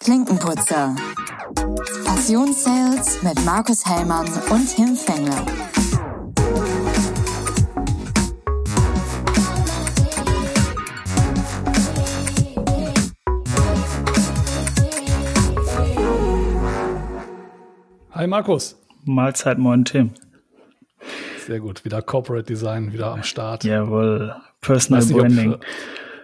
Klinkenputzer. Passionssales mit Markus Hellmann und Tim Fengler. Hi Markus. Mahlzeit, moin Tim. Sehr gut, wieder Corporate Design, wieder am Start. Jawohl, Personal Branding. Ob,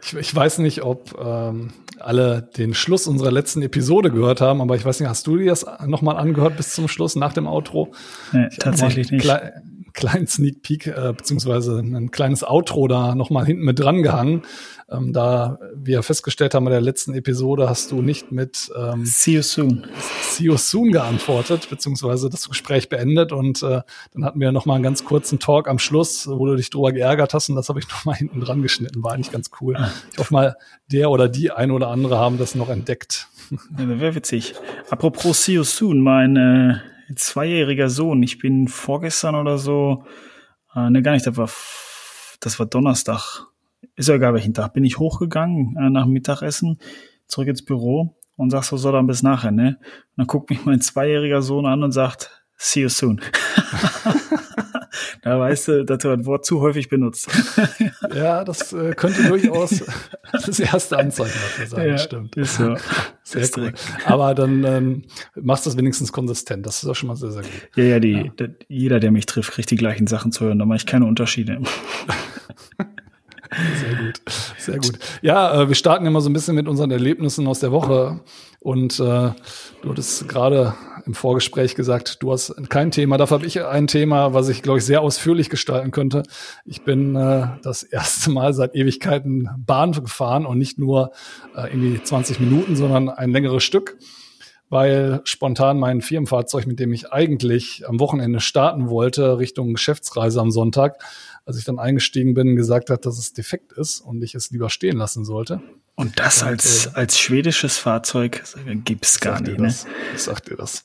ich, ich weiß nicht, ob ähm, alle den Schluss unserer letzten Episode gehört haben, aber ich weiß nicht, hast du dir das nochmal angehört bis zum Schluss nach dem Outro? nee, Ich tatsächlich nicht. Kleinen Sneak Peek, äh, beziehungsweise ein kleines Outro da nochmal hinten mit dran gehangen. Ähm, da wir festgestellt haben bei der letzten Episode, hast du nicht mit ähm, See you soon. See you soon geantwortet, beziehungsweise das Gespräch beendet und äh, dann hatten wir noch mal einen ganz kurzen Talk am Schluss, wo du dich drüber geärgert hast und das habe ich noch mal hinten dran geschnitten, war eigentlich ganz cool. Ich hoffe mal, der oder die ein oder andere haben das noch entdeckt. Ja, Wäre witzig. Apropos See you soon, mein äh, zweijähriger Sohn, ich bin vorgestern oder so, äh, ne, gar nicht, das war, das war Donnerstag. Ist ja egal welchen Tag. Bin ich hochgegangen äh, nach Mittagessen, zurück ins Büro und sag so, so dann bis nachher, ne? Und dann guckt mich mein zweijähriger Sohn an und sagt, see you soon. da weißt du, dass du das Wort zu häufig benutzt. Ja, das äh, könnte durchaus das erste Anzeichen dafür sein, Ja, stimmt. Ist so. Sehr ist cool. direkt. Aber dann ähm, machst du das wenigstens konsistent. Das ist auch schon mal sehr, sehr gut. Ja, ja, die, da- jeder, der mich trifft, kriegt die gleichen Sachen zu hören. Da mache ich keine Unterschiede. Sehr gut, sehr gut. Ja, äh, wir starten immer so ein bisschen mit unseren Erlebnissen aus der Woche. Und äh, du hattest gerade im Vorgespräch gesagt, du hast kein Thema. Dafür habe ich ein Thema, was ich, glaube ich, sehr ausführlich gestalten könnte. Ich bin äh, das erste Mal seit Ewigkeiten Bahn gefahren und nicht nur äh, irgendwie 20 Minuten, sondern ein längeres Stück weil spontan mein Firmenfahrzeug, mit dem ich eigentlich am Wochenende starten wollte, Richtung Geschäftsreise am Sonntag, als ich dann eingestiegen bin, gesagt hat, dass es defekt ist und ich es lieber stehen lassen sollte. Und das als, als schwedisches Fahrzeug gibt's gar Sagt ihr nicht. Ne? das? Ich sag dir das.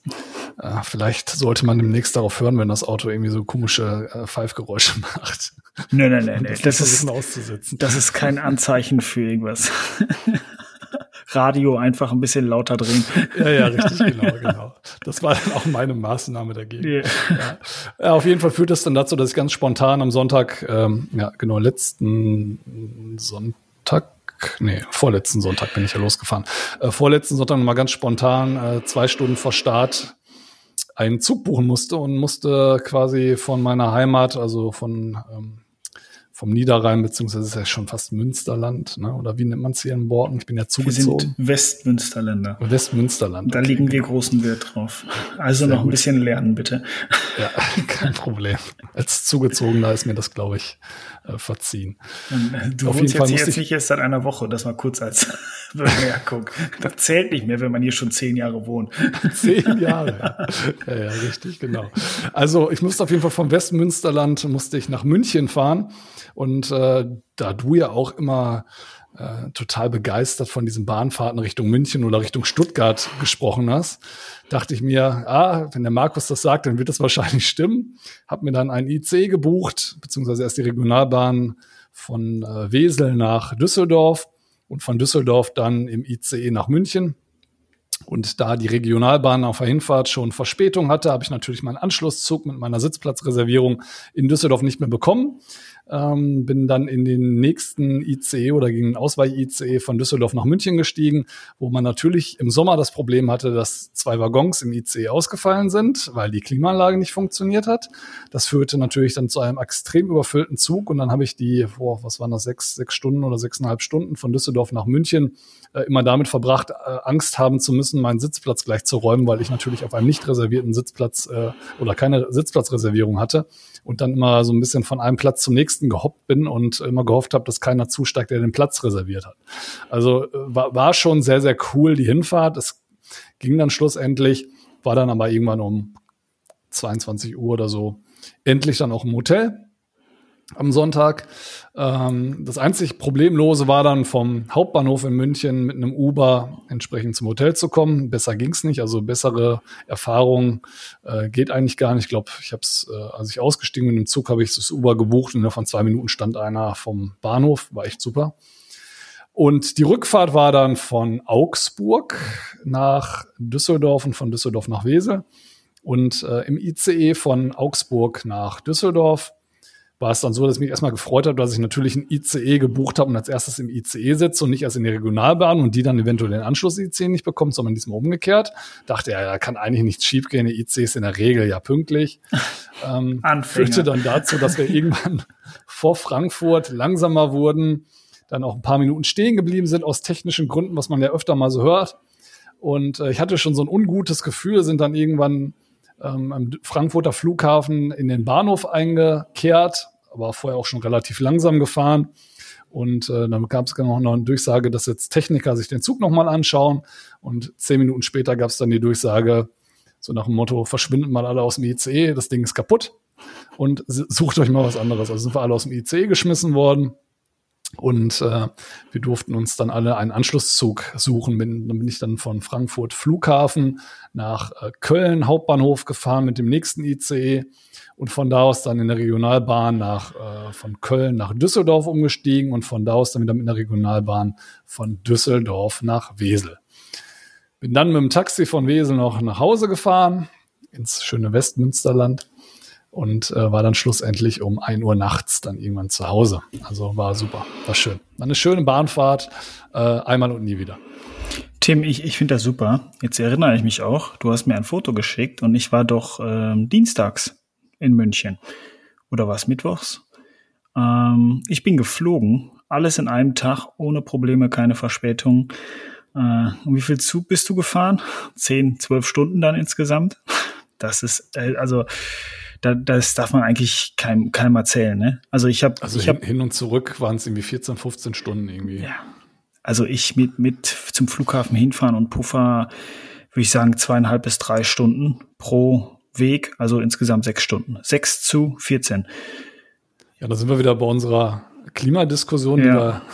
Äh, vielleicht sollte man demnächst darauf hören, wenn das Auto irgendwie so komische äh, Pfeifgeräusche macht. Nein, nein, nein, ist, das ist kein Anzeichen für irgendwas. Radio einfach ein bisschen lauter drehen. Ja, ja, richtig, genau, genau. Das war dann auch meine Maßnahme dagegen. Ja. Ja. Ja, auf jeden Fall führt das dann dazu, dass ich ganz spontan am Sonntag, ähm, ja, genau, letzten Sonntag, nee, vorletzten Sonntag bin ich ja losgefahren. Äh, vorletzten Sonntag mal ganz spontan, äh, zwei Stunden vor Start, einen Zug buchen musste und musste quasi von meiner Heimat, also von ähm, vom Niederrhein, beziehungsweise ist ja schon fast Münsterland, ne? oder wie nennt man es hier in Borken? Ich bin ja Wir zugezogen. sind Westmünsterländer. Westmünsterland. Da okay, liegen wir genau. großen Wert drauf. Also Sehr noch ein gut. bisschen lernen, bitte. Ja, kein Problem. Als Zugezogener ist mir das, glaube ich, äh, verziehen. Du Auf wohnst jeden Fall jetzt, musste jetzt ich- nicht erst seit einer Woche, das mal kurz als Bemerkung. Das zählt nicht mehr, wenn man hier schon zehn Jahre wohnt. Zehn Jahre. Ja. ja, ja, richtig, genau. Also ich musste auf jeden Fall vom Westmünsterland musste ich nach München fahren. Und äh, da du ja auch immer äh, total begeistert von diesen Bahnfahrten Richtung München oder Richtung Stuttgart gesprochen hast, dachte ich mir, ah, wenn der Markus das sagt, dann wird das wahrscheinlich stimmen. Hab mir dann ein IC gebucht, beziehungsweise erst die Regionalbahn von äh, Wesel nach Düsseldorf und von Düsseldorf dann im ICE nach München. Und da die Regionalbahn auf der Hinfahrt schon Verspätung hatte, habe ich natürlich meinen Anschlusszug mit meiner Sitzplatzreservierung in Düsseldorf nicht mehr bekommen. Ähm, bin dann in den nächsten ICE oder gegen den Ausweich-ICE von Düsseldorf nach München gestiegen, wo man natürlich im Sommer das Problem hatte, dass zwei Waggons im ICE ausgefallen sind, weil die Klimaanlage nicht funktioniert hat. Das führte natürlich dann zu einem extrem überfüllten Zug und dann habe ich die, boah, was waren das, sechs, sechs Stunden oder sechseinhalb Stunden von Düsseldorf nach München äh, immer damit verbracht, äh, Angst haben zu müssen, meinen Sitzplatz gleich zu räumen, weil ich natürlich auf einem nicht reservierten Sitzplatz äh, oder keine Sitzplatzreservierung hatte und dann immer so ein bisschen von einem Platz zum nächsten gehoppt bin und immer gehofft habe, dass keiner zusteigt, der den Platz reserviert hat. Also äh, war, war schon sehr, sehr cool die Hinfahrt. Es ging dann schlussendlich, war dann aber irgendwann um 22 Uhr oder so endlich dann auch im Hotel am Sonntag. Ähm, das einzig Problemlose war dann vom Hauptbahnhof in München mit einem Uber entsprechend zum Hotel zu kommen. Besser ging's nicht, also bessere Erfahrung äh, geht eigentlich gar nicht. Ich glaube, ich habe es, äh, als ich ausgestiegen bin im Zug, habe ich das Uber gebucht und von zwei Minuten stand einer vom Bahnhof, war echt super. Und die Rückfahrt war dann von Augsburg nach Düsseldorf und von Düsseldorf nach Wesel. Und äh, im ICE von Augsburg nach Düsseldorf war es dann so, dass ich mich erstmal gefreut habe, dass ich natürlich ein ICE gebucht habe und als erstes im ICE sitze und nicht erst in die Regionalbahn und die dann eventuell den Anschluss-ICE nicht bekommt, sondern diesmal umgekehrt. Dachte, ja, da kann eigentlich nichts schiefgehen. Die ICE ist in der Regel ja pünktlich. ähm, führte dann dazu, dass wir irgendwann vor Frankfurt langsamer wurden, dann auch ein paar Minuten stehen geblieben sind aus technischen Gründen, was man ja öfter mal so hört. Und äh, ich hatte schon so ein ungutes Gefühl, sind dann irgendwann ähm, am Frankfurter Flughafen in den Bahnhof eingekehrt, aber vorher auch schon relativ langsam gefahren. Und äh, dann gab es noch eine Durchsage, dass jetzt Techniker sich den Zug nochmal anschauen. Und zehn Minuten später gab es dann die Durchsage, so nach dem Motto, verschwindet mal alle aus dem ICE, das Ding ist kaputt und sucht euch mal was anderes. Also sind wir alle aus dem ICE geschmissen worden. Und äh, wir durften uns dann alle einen Anschlusszug suchen. Bin, dann bin ich dann von Frankfurt Flughafen nach äh, Köln Hauptbahnhof gefahren mit dem nächsten ICE und von da aus dann in der Regionalbahn nach äh, von Köln nach Düsseldorf umgestiegen und von da aus dann wieder mit der Regionalbahn von Düsseldorf nach Wesel. Bin dann mit dem Taxi von Wesel noch nach Hause gefahren ins schöne Westmünsterland und äh, war dann schlussendlich um ein Uhr nachts dann irgendwann zu Hause. Also war super, war schön. Eine schöne Bahnfahrt, äh, einmal und nie wieder. Tim, ich, ich finde das super. Jetzt erinnere ich mich auch, du hast mir ein Foto geschickt und ich war doch ähm, dienstags in München. Oder war es mittwochs? Ähm, ich bin geflogen, alles in einem Tag, ohne Probleme, keine Verspätung. Äh, und wie viel Zug bist du gefahren? Zehn, zwölf Stunden dann insgesamt? Das ist, äh, also da, das darf man eigentlich keinem, keinem erzählen. Ne? Also ich habe also ich hin, hab, hin und zurück waren es irgendwie 14, 15 Stunden irgendwie. Ja. Also ich mit mit zum Flughafen hinfahren und Puffer würde ich sagen zweieinhalb bis drei Stunden pro Weg, also insgesamt sechs Stunden. Sechs zu 14. Ja, da sind wir wieder bei unserer Klimadiskussion, ja.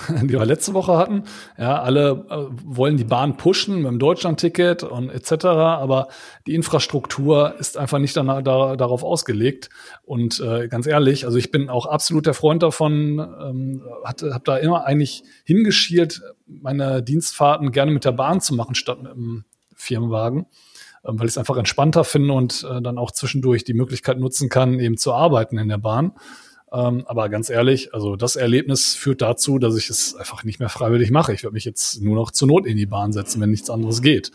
die, wir, die wir letzte Woche hatten. Ja, alle äh, wollen die Bahn pushen mit dem Deutschlandticket und etc. Aber die Infrastruktur ist einfach nicht danach, da, darauf ausgelegt. Und äh, ganz ehrlich, also ich bin auch absolut der Freund davon, ähm, habe hab da immer eigentlich hingeschielt, meine Dienstfahrten gerne mit der Bahn zu machen statt mit dem Firmenwagen ähm, weil ich es einfach entspannter finde und äh, dann auch zwischendurch die Möglichkeit nutzen kann, eben zu arbeiten in der Bahn. Ähm, aber ganz ehrlich, also das Erlebnis führt dazu, dass ich es einfach nicht mehr freiwillig mache. Ich werde mich jetzt nur noch zur Not in die Bahn setzen, wenn nichts anderes geht.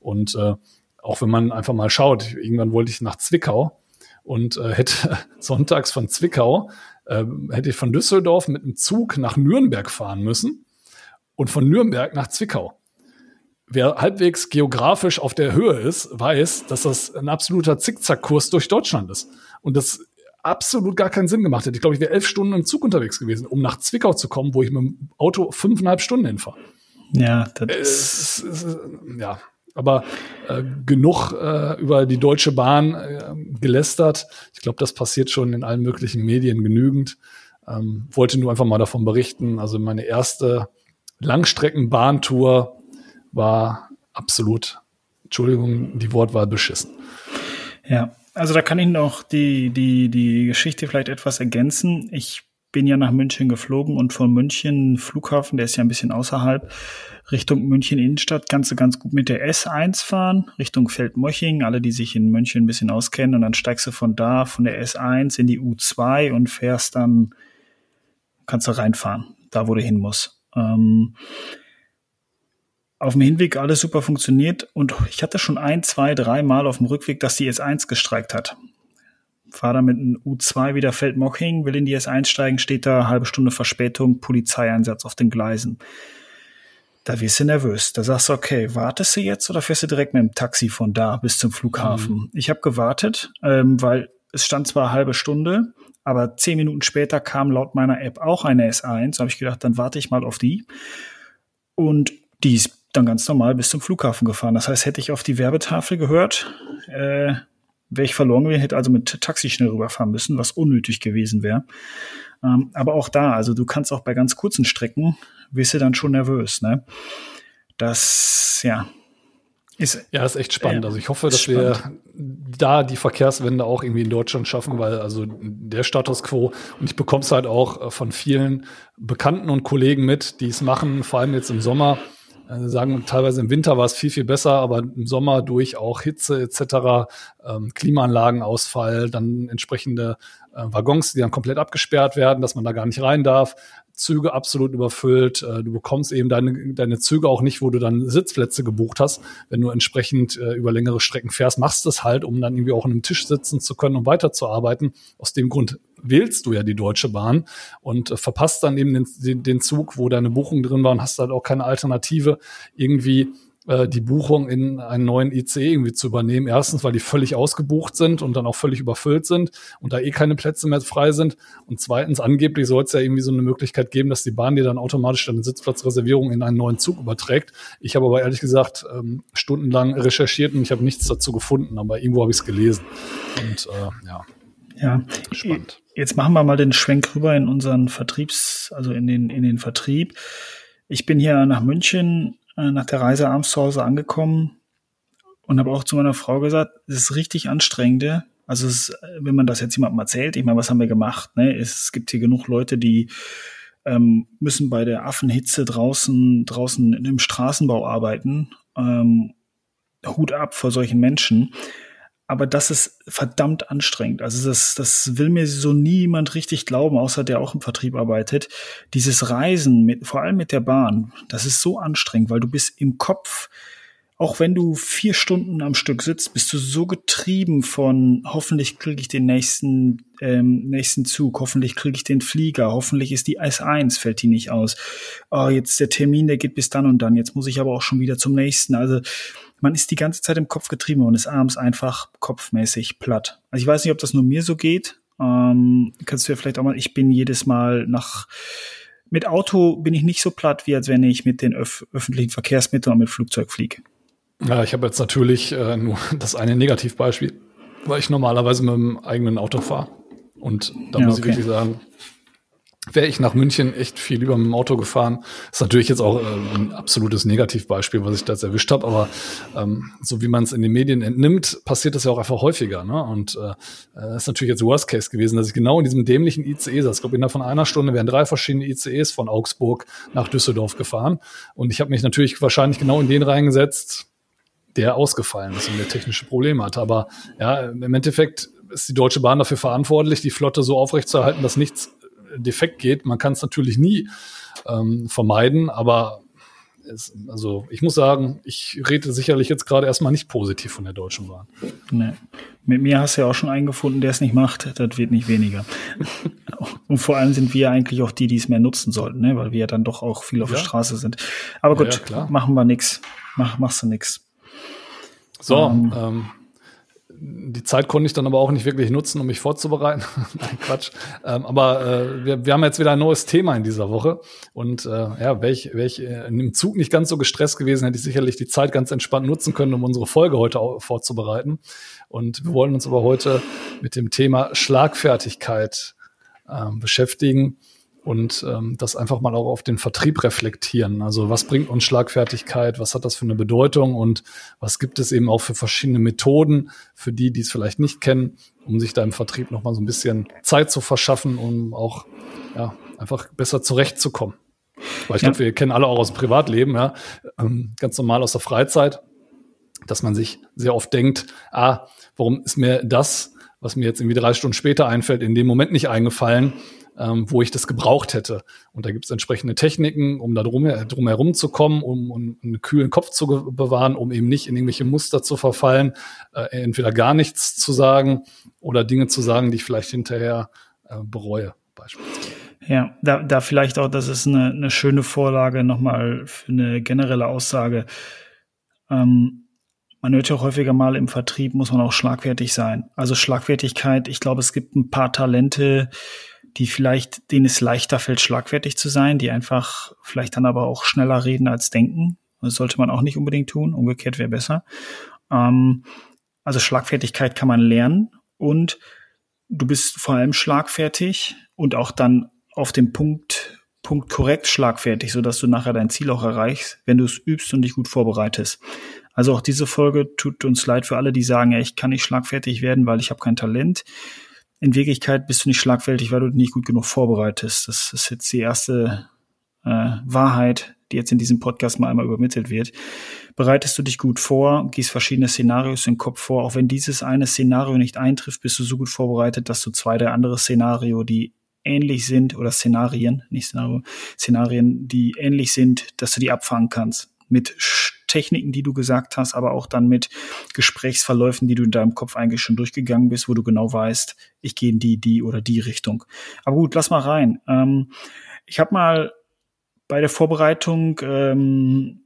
Und äh, auch wenn man einfach mal schaut, irgendwann wollte ich nach Zwickau und äh, hätte sonntags von Zwickau, äh, hätte ich von Düsseldorf mit einem Zug nach Nürnberg fahren müssen und von Nürnberg nach Zwickau. Wer halbwegs geografisch auf der Höhe ist, weiß, dass das ein absoluter Zickzackkurs durch Deutschland ist. Und das absolut gar keinen Sinn gemacht hätte. Ich glaube, ich wäre elf Stunden im Zug unterwegs gewesen, um nach Zwickau zu kommen, wo ich mit dem Auto fünfeinhalb Stunden hinfahre. Ja, das äh, ist, ja, aber äh, genug äh, über die Deutsche Bahn äh, gelästert. Ich glaube, das passiert schon in allen möglichen Medien genügend. Ähm, wollte nur einfach mal davon berichten. Also meine erste Langstreckenbahntour war absolut, Entschuldigung, die Wortwahl beschissen. Ja, also da kann ich noch die, die, die Geschichte vielleicht etwas ergänzen. Ich bin ja nach München geflogen und von München Flughafen, der ist ja ein bisschen außerhalb, Richtung München Innenstadt kannst du ganz gut mit der S1 fahren, Richtung Feldmoching, alle, die sich in München ein bisschen auskennen. Und dann steigst du von da, von der S1 in die U2 und fährst dann, kannst du reinfahren, da wo du hin musst. Ähm, auf dem Hinweg alles super funktioniert und ich hatte schon ein, zwei, drei Mal auf dem Rückweg, dass die S1 gestreikt hat. Fahr da mit einem U2 wieder Feldmoching, will in die S1 steigen, steht da halbe Stunde Verspätung, Polizeieinsatz auf den Gleisen. Da wirst du nervös. Da sagst du, okay, wartest du jetzt oder fährst du direkt mit dem Taxi von da bis zum Flughafen? Mhm. Ich habe gewartet, ähm, weil es stand zwar halbe Stunde, aber zehn Minuten später kam laut meiner App auch eine S1. Da habe ich gedacht, dann warte ich mal auf die. Und die ist dann ganz normal bis zum Flughafen gefahren. Das heißt, hätte ich auf die Werbetafel gehört, äh, wäre ich verloren gewesen, hätte also mit Taxi schnell rüberfahren müssen, was unnötig gewesen wäre. Ähm, aber auch da, also du kannst auch bei ganz kurzen Strecken, wirst du dann schon nervös, ne? Das, ja, Ist, ja, ist echt spannend. Ja, also ich hoffe, dass wir da die Verkehrswende auch irgendwie in Deutschland schaffen, weil also der Status quo und ich bekomme es halt auch äh, von vielen Bekannten und Kollegen mit, die es machen, vor allem jetzt im Sommer. Also sagen teilweise im Winter war es viel, viel besser, aber im Sommer durch auch Hitze etc., ähm, Klimaanlagenausfall, dann entsprechende äh, Waggons, die dann komplett abgesperrt werden, dass man da gar nicht rein darf. Züge absolut überfüllt. Äh, du bekommst eben deine, deine Züge auch nicht, wo du dann Sitzplätze gebucht hast. Wenn du entsprechend äh, über längere Strecken fährst, machst du es halt, um dann irgendwie auch an einem Tisch sitzen zu können, um weiterzuarbeiten. Aus dem Grund wählst du ja die Deutsche Bahn und äh, verpasst dann eben den, den, den Zug, wo deine Buchung drin war und hast halt auch keine Alternative, irgendwie äh, die Buchung in einen neuen ICE irgendwie zu übernehmen. Erstens, weil die völlig ausgebucht sind und dann auch völlig überfüllt sind und da eh keine Plätze mehr frei sind. Und zweitens, angeblich soll es ja irgendwie so eine Möglichkeit geben, dass die Bahn dir dann automatisch deine Sitzplatzreservierung in einen neuen Zug überträgt. Ich habe aber ehrlich gesagt ähm, stundenlang recherchiert und ich habe nichts dazu gefunden, aber irgendwo habe ich es gelesen. Und äh, ja. Ja, spannend. Jetzt machen wir mal den Schwenk rüber in unseren Vertriebs, also in den, in den Vertrieb. Ich bin hier nach München äh, nach der Reise abends zu Hause angekommen und habe auch zu meiner Frau gesagt, es ist richtig anstrengend. Also ist, wenn man das jetzt jemandem erzählt, ich meine, was haben wir gemacht? Ne? Es gibt hier genug Leute, die ähm, müssen bei der Affenhitze draußen draußen im Straßenbau arbeiten. Ähm, Hut ab vor solchen Menschen aber das ist verdammt anstrengend. Also das, das will mir so niemand richtig glauben, außer der auch im Vertrieb arbeitet. Dieses Reisen, mit, vor allem mit der Bahn, das ist so anstrengend, weil du bist im Kopf, auch wenn du vier Stunden am Stück sitzt, bist du so getrieben von hoffentlich kriege ich den nächsten ähm, nächsten Zug, hoffentlich kriege ich den Flieger, hoffentlich ist die S1, fällt die nicht aus. Oh, jetzt der Termin, der geht bis dann und dann. Jetzt muss ich aber auch schon wieder zum nächsten. Also man ist die ganze Zeit im Kopf getrieben und ist abends einfach kopfmäßig platt. Also ich weiß nicht, ob das nur mir so geht. Ähm, kannst du ja vielleicht auch mal, ich bin jedes Mal nach mit Auto bin ich nicht so platt, wie als wenn ich mit den öf öffentlichen Verkehrsmitteln und mit Flugzeug fliege. Ja, ich habe jetzt natürlich äh, nur das eine Negativbeispiel, weil ich normalerweise mit dem eigenen Auto fahre. Und da ja, muss okay. ich wirklich sagen, wäre ich nach München echt viel lieber mit dem Auto gefahren. ist natürlich jetzt auch äh, ein absolutes Negativbeispiel, was ich da erwischt habe, aber ähm, so wie man es in den Medien entnimmt, passiert das ja auch einfach häufiger. Ne? Und äh, das ist natürlich jetzt Worst Case gewesen, dass ich genau in diesem dämlichen ICE saß. Ich glaube, innerhalb von einer Stunde wären drei verschiedene ICEs von Augsburg nach Düsseldorf gefahren. Und ich habe mich natürlich wahrscheinlich genau in den reingesetzt, der ausgefallen ist und der technische Probleme hat. Aber ja, im Endeffekt ist die Deutsche Bahn dafür verantwortlich, die Flotte so aufrechtzuerhalten, dass nichts defekt geht. Man kann es natürlich nie ähm, vermeiden, aber es, also ich muss sagen, ich rede sicherlich jetzt gerade erstmal nicht positiv von der Deutschen Bahn. Nee. Mit mir hast du ja auch schon einen gefunden, der es nicht macht. Das wird nicht weniger. Und vor allem sind wir eigentlich auch die, die es mehr nutzen sollten, ne? weil wir ja dann doch auch viel auf ja. der Straße sind. Aber gut, ja, ja, machen wir nix. Mach, machst du nix. So, ähm, ähm, die Zeit konnte ich dann aber auch nicht wirklich nutzen, um mich vorzubereiten. Nein, Quatsch. Ähm, aber äh, wir, wir haben jetzt wieder ein neues Thema in dieser Woche. Und äh, ja, wäre ich, wär ich äh, im Zug nicht ganz so gestresst gewesen, hätte ich sicherlich die Zeit ganz entspannt nutzen können, um unsere Folge heute vorzubereiten. Und wir wollen uns aber heute mit dem Thema Schlagfertigkeit äh, beschäftigen und ähm, das einfach mal auch auf den Vertrieb reflektieren. Also was bringt uns Schlagfertigkeit, was hat das für eine Bedeutung und was gibt es eben auch für verschiedene Methoden für die, die es vielleicht nicht kennen, um sich da im Vertrieb nochmal so ein bisschen Zeit zu verschaffen, um auch ja, einfach besser zurechtzukommen. Weil ich ja. glaube, wir kennen alle auch aus dem Privatleben, ja, ähm, ganz normal aus der Freizeit, dass man sich sehr oft denkt, ah, warum ist mir das, was mir jetzt irgendwie drei Stunden später einfällt, in dem Moment nicht eingefallen? Ähm, wo ich das gebraucht hätte. Und da gibt es entsprechende Techniken, um da drum, drum herum zu kommen, um, um einen kühlen Kopf zu bewahren, um eben nicht in irgendwelche Muster zu verfallen, äh, entweder gar nichts zu sagen oder Dinge zu sagen, die ich vielleicht hinterher äh, bereue, beispielsweise. Ja, da, da vielleicht auch, das ist eine, eine schöne Vorlage nochmal für eine generelle Aussage. Ähm, man hört ja auch häufiger mal im Vertrieb, muss man auch schlagfertig sein. Also Schlagfertigkeit, ich glaube, es gibt ein paar Talente, die vielleicht, denen es leichter fällt, schlagfertig zu sein, die einfach vielleicht dann aber auch schneller reden als denken. Das sollte man auch nicht unbedingt tun. Umgekehrt wäre besser. Ähm, also Schlagfertigkeit kann man lernen und du bist vor allem schlagfertig und auch dann auf den Punkt Punkt korrekt schlagfertig, sodass du nachher dein Ziel auch erreichst, wenn du es übst und dich gut vorbereitest. Also auch diese Folge tut uns leid für alle, die sagen, ja, ich kann nicht schlagfertig werden, weil ich habe kein Talent. In Wirklichkeit bist du nicht schlagfertig, weil du dich nicht gut genug vorbereitest. Das ist jetzt die erste äh, Wahrheit, die jetzt in diesem Podcast mal einmal übermittelt wird. Bereitest du dich gut vor, gehst verschiedene Szenarios im Kopf vor. Auch wenn dieses eine Szenario nicht eintrifft, bist du so gut vorbereitet, dass du zwei der andere Szenario, die ähnlich sind, oder Szenarien, nicht Szenario, Szenarien, die ähnlich sind, dass du die abfangen kannst. Mit Techniken, die du gesagt hast, aber auch dann mit Gesprächsverläufen, die du in deinem Kopf eigentlich schon durchgegangen bist, wo du genau weißt, ich gehe in die, die oder die Richtung. Aber gut, lass mal rein. Ähm, ich habe mal bei der Vorbereitung ähm,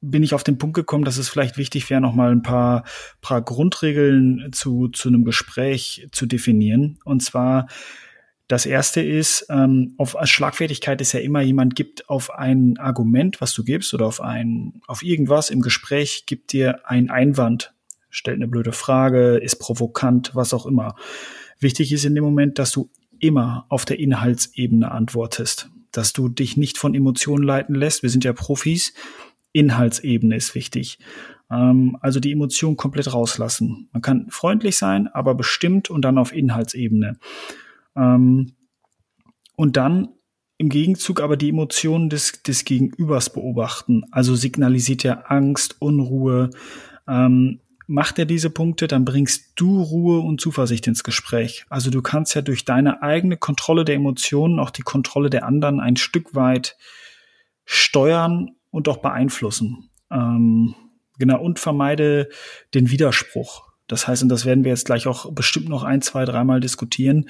bin ich auf den Punkt gekommen, dass es vielleicht wichtig wäre, noch mal ein paar, paar Grundregeln zu, zu einem Gespräch zu definieren. Und zwar das erste ist, ähm, auf Schlagfertigkeit ist ja immer jemand gibt auf ein Argument, was du gibst, oder auf ein, auf irgendwas im Gespräch, gibt dir ein Einwand, stellt eine blöde Frage, ist provokant, was auch immer. Wichtig ist in dem Moment, dass du immer auf der Inhaltsebene antwortest, dass du dich nicht von Emotionen leiten lässt. Wir sind ja Profis. Inhaltsebene ist wichtig. Ähm, also die Emotion komplett rauslassen. Man kann freundlich sein, aber bestimmt und dann auf Inhaltsebene. Ähm, und dann im Gegenzug aber die Emotionen des, des Gegenübers beobachten. Also signalisiert er Angst, Unruhe. Ähm, macht er diese Punkte, dann bringst du Ruhe und Zuversicht ins Gespräch. Also du kannst ja durch deine eigene Kontrolle der Emotionen auch die Kontrolle der anderen ein Stück weit steuern und auch beeinflussen. Ähm, genau, und vermeide den Widerspruch. Das heißt, und das werden wir jetzt gleich auch bestimmt noch ein, zwei, dreimal diskutieren,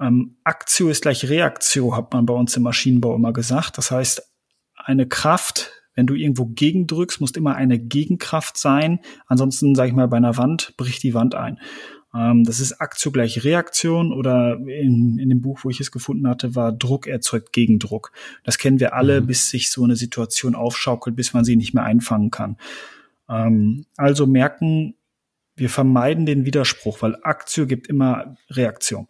ähm, Aktio ist gleich Reaktio, hat man bei uns im Maschinenbau immer gesagt. Das heißt, eine Kraft, wenn du irgendwo gegendrückst, muss immer eine Gegenkraft sein. Ansonsten, sage ich mal, bei einer Wand bricht die Wand ein. Ähm, das ist Aktio gleich Reaktion oder in, in dem Buch, wo ich es gefunden hatte, war Druck erzeugt Gegendruck. Das kennen wir alle, mhm. bis sich so eine Situation aufschaukelt, bis man sie nicht mehr einfangen kann. Ähm, also merken, wir vermeiden den Widerspruch, weil Aktio gibt immer Reaktion.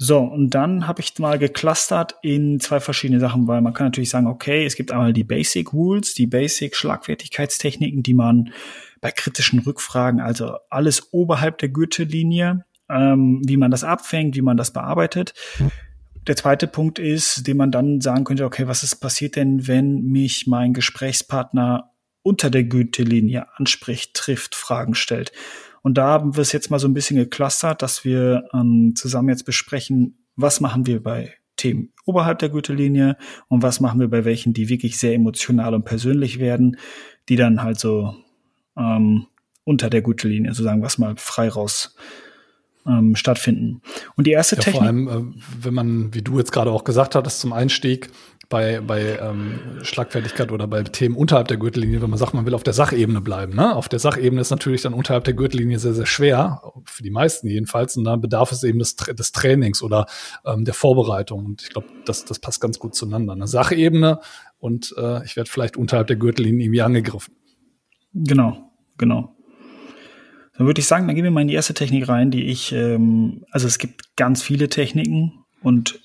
So, und dann habe ich mal geclustert in zwei verschiedene Sachen, weil man kann natürlich sagen, okay, es gibt einmal die Basic Rules, die Basic Schlagfertigkeitstechniken, die man bei kritischen Rückfragen, also alles oberhalb der Gürtellinie, ähm, wie man das abfängt, wie man das bearbeitet. Der zweite Punkt ist, den man dann sagen könnte, okay, was ist passiert denn, wenn mich mein Gesprächspartner unter der Gürtellinie anspricht, trifft, Fragen stellt? Und da haben wir es jetzt mal so ein bisschen geclustert, dass wir ähm, zusammen jetzt besprechen, was machen wir bei Themen oberhalb der Gürtellinie und was machen wir bei welchen, die wirklich sehr emotional und persönlich werden, die dann halt so ähm, unter der Gürtellinie, sozusagen, was mal frei raus ähm, stattfinden. Und die erste ja, Technik. Vor allem, äh, wenn man, wie du jetzt gerade auch gesagt hattest, zum Einstieg bei, bei ähm, Schlagfertigkeit oder bei Themen unterhalb der Gürtellinie, wenn man sagt, man will auf der Sachebene bleiben. Ne? Auf der Sachebene ist natürlich dann unterhalb der Gürtellinie sehr, sehr schwer, für die meisten jedenfalls. Und dann bedarf es eben des, des Trainings oder ähm, der Vorbereitung. Und ich glaube, das, das passt ganz gut zueinander. Eine Sachebene und äh, ich werde vielleicht unterhalb der Gürtellinie irgendwie angegriffen. Genau, genau. Dann würde ich sagen, dann gehen wir mal in die erste Technik rein, die ich, ähm, also es gibt ganz viele Techniken und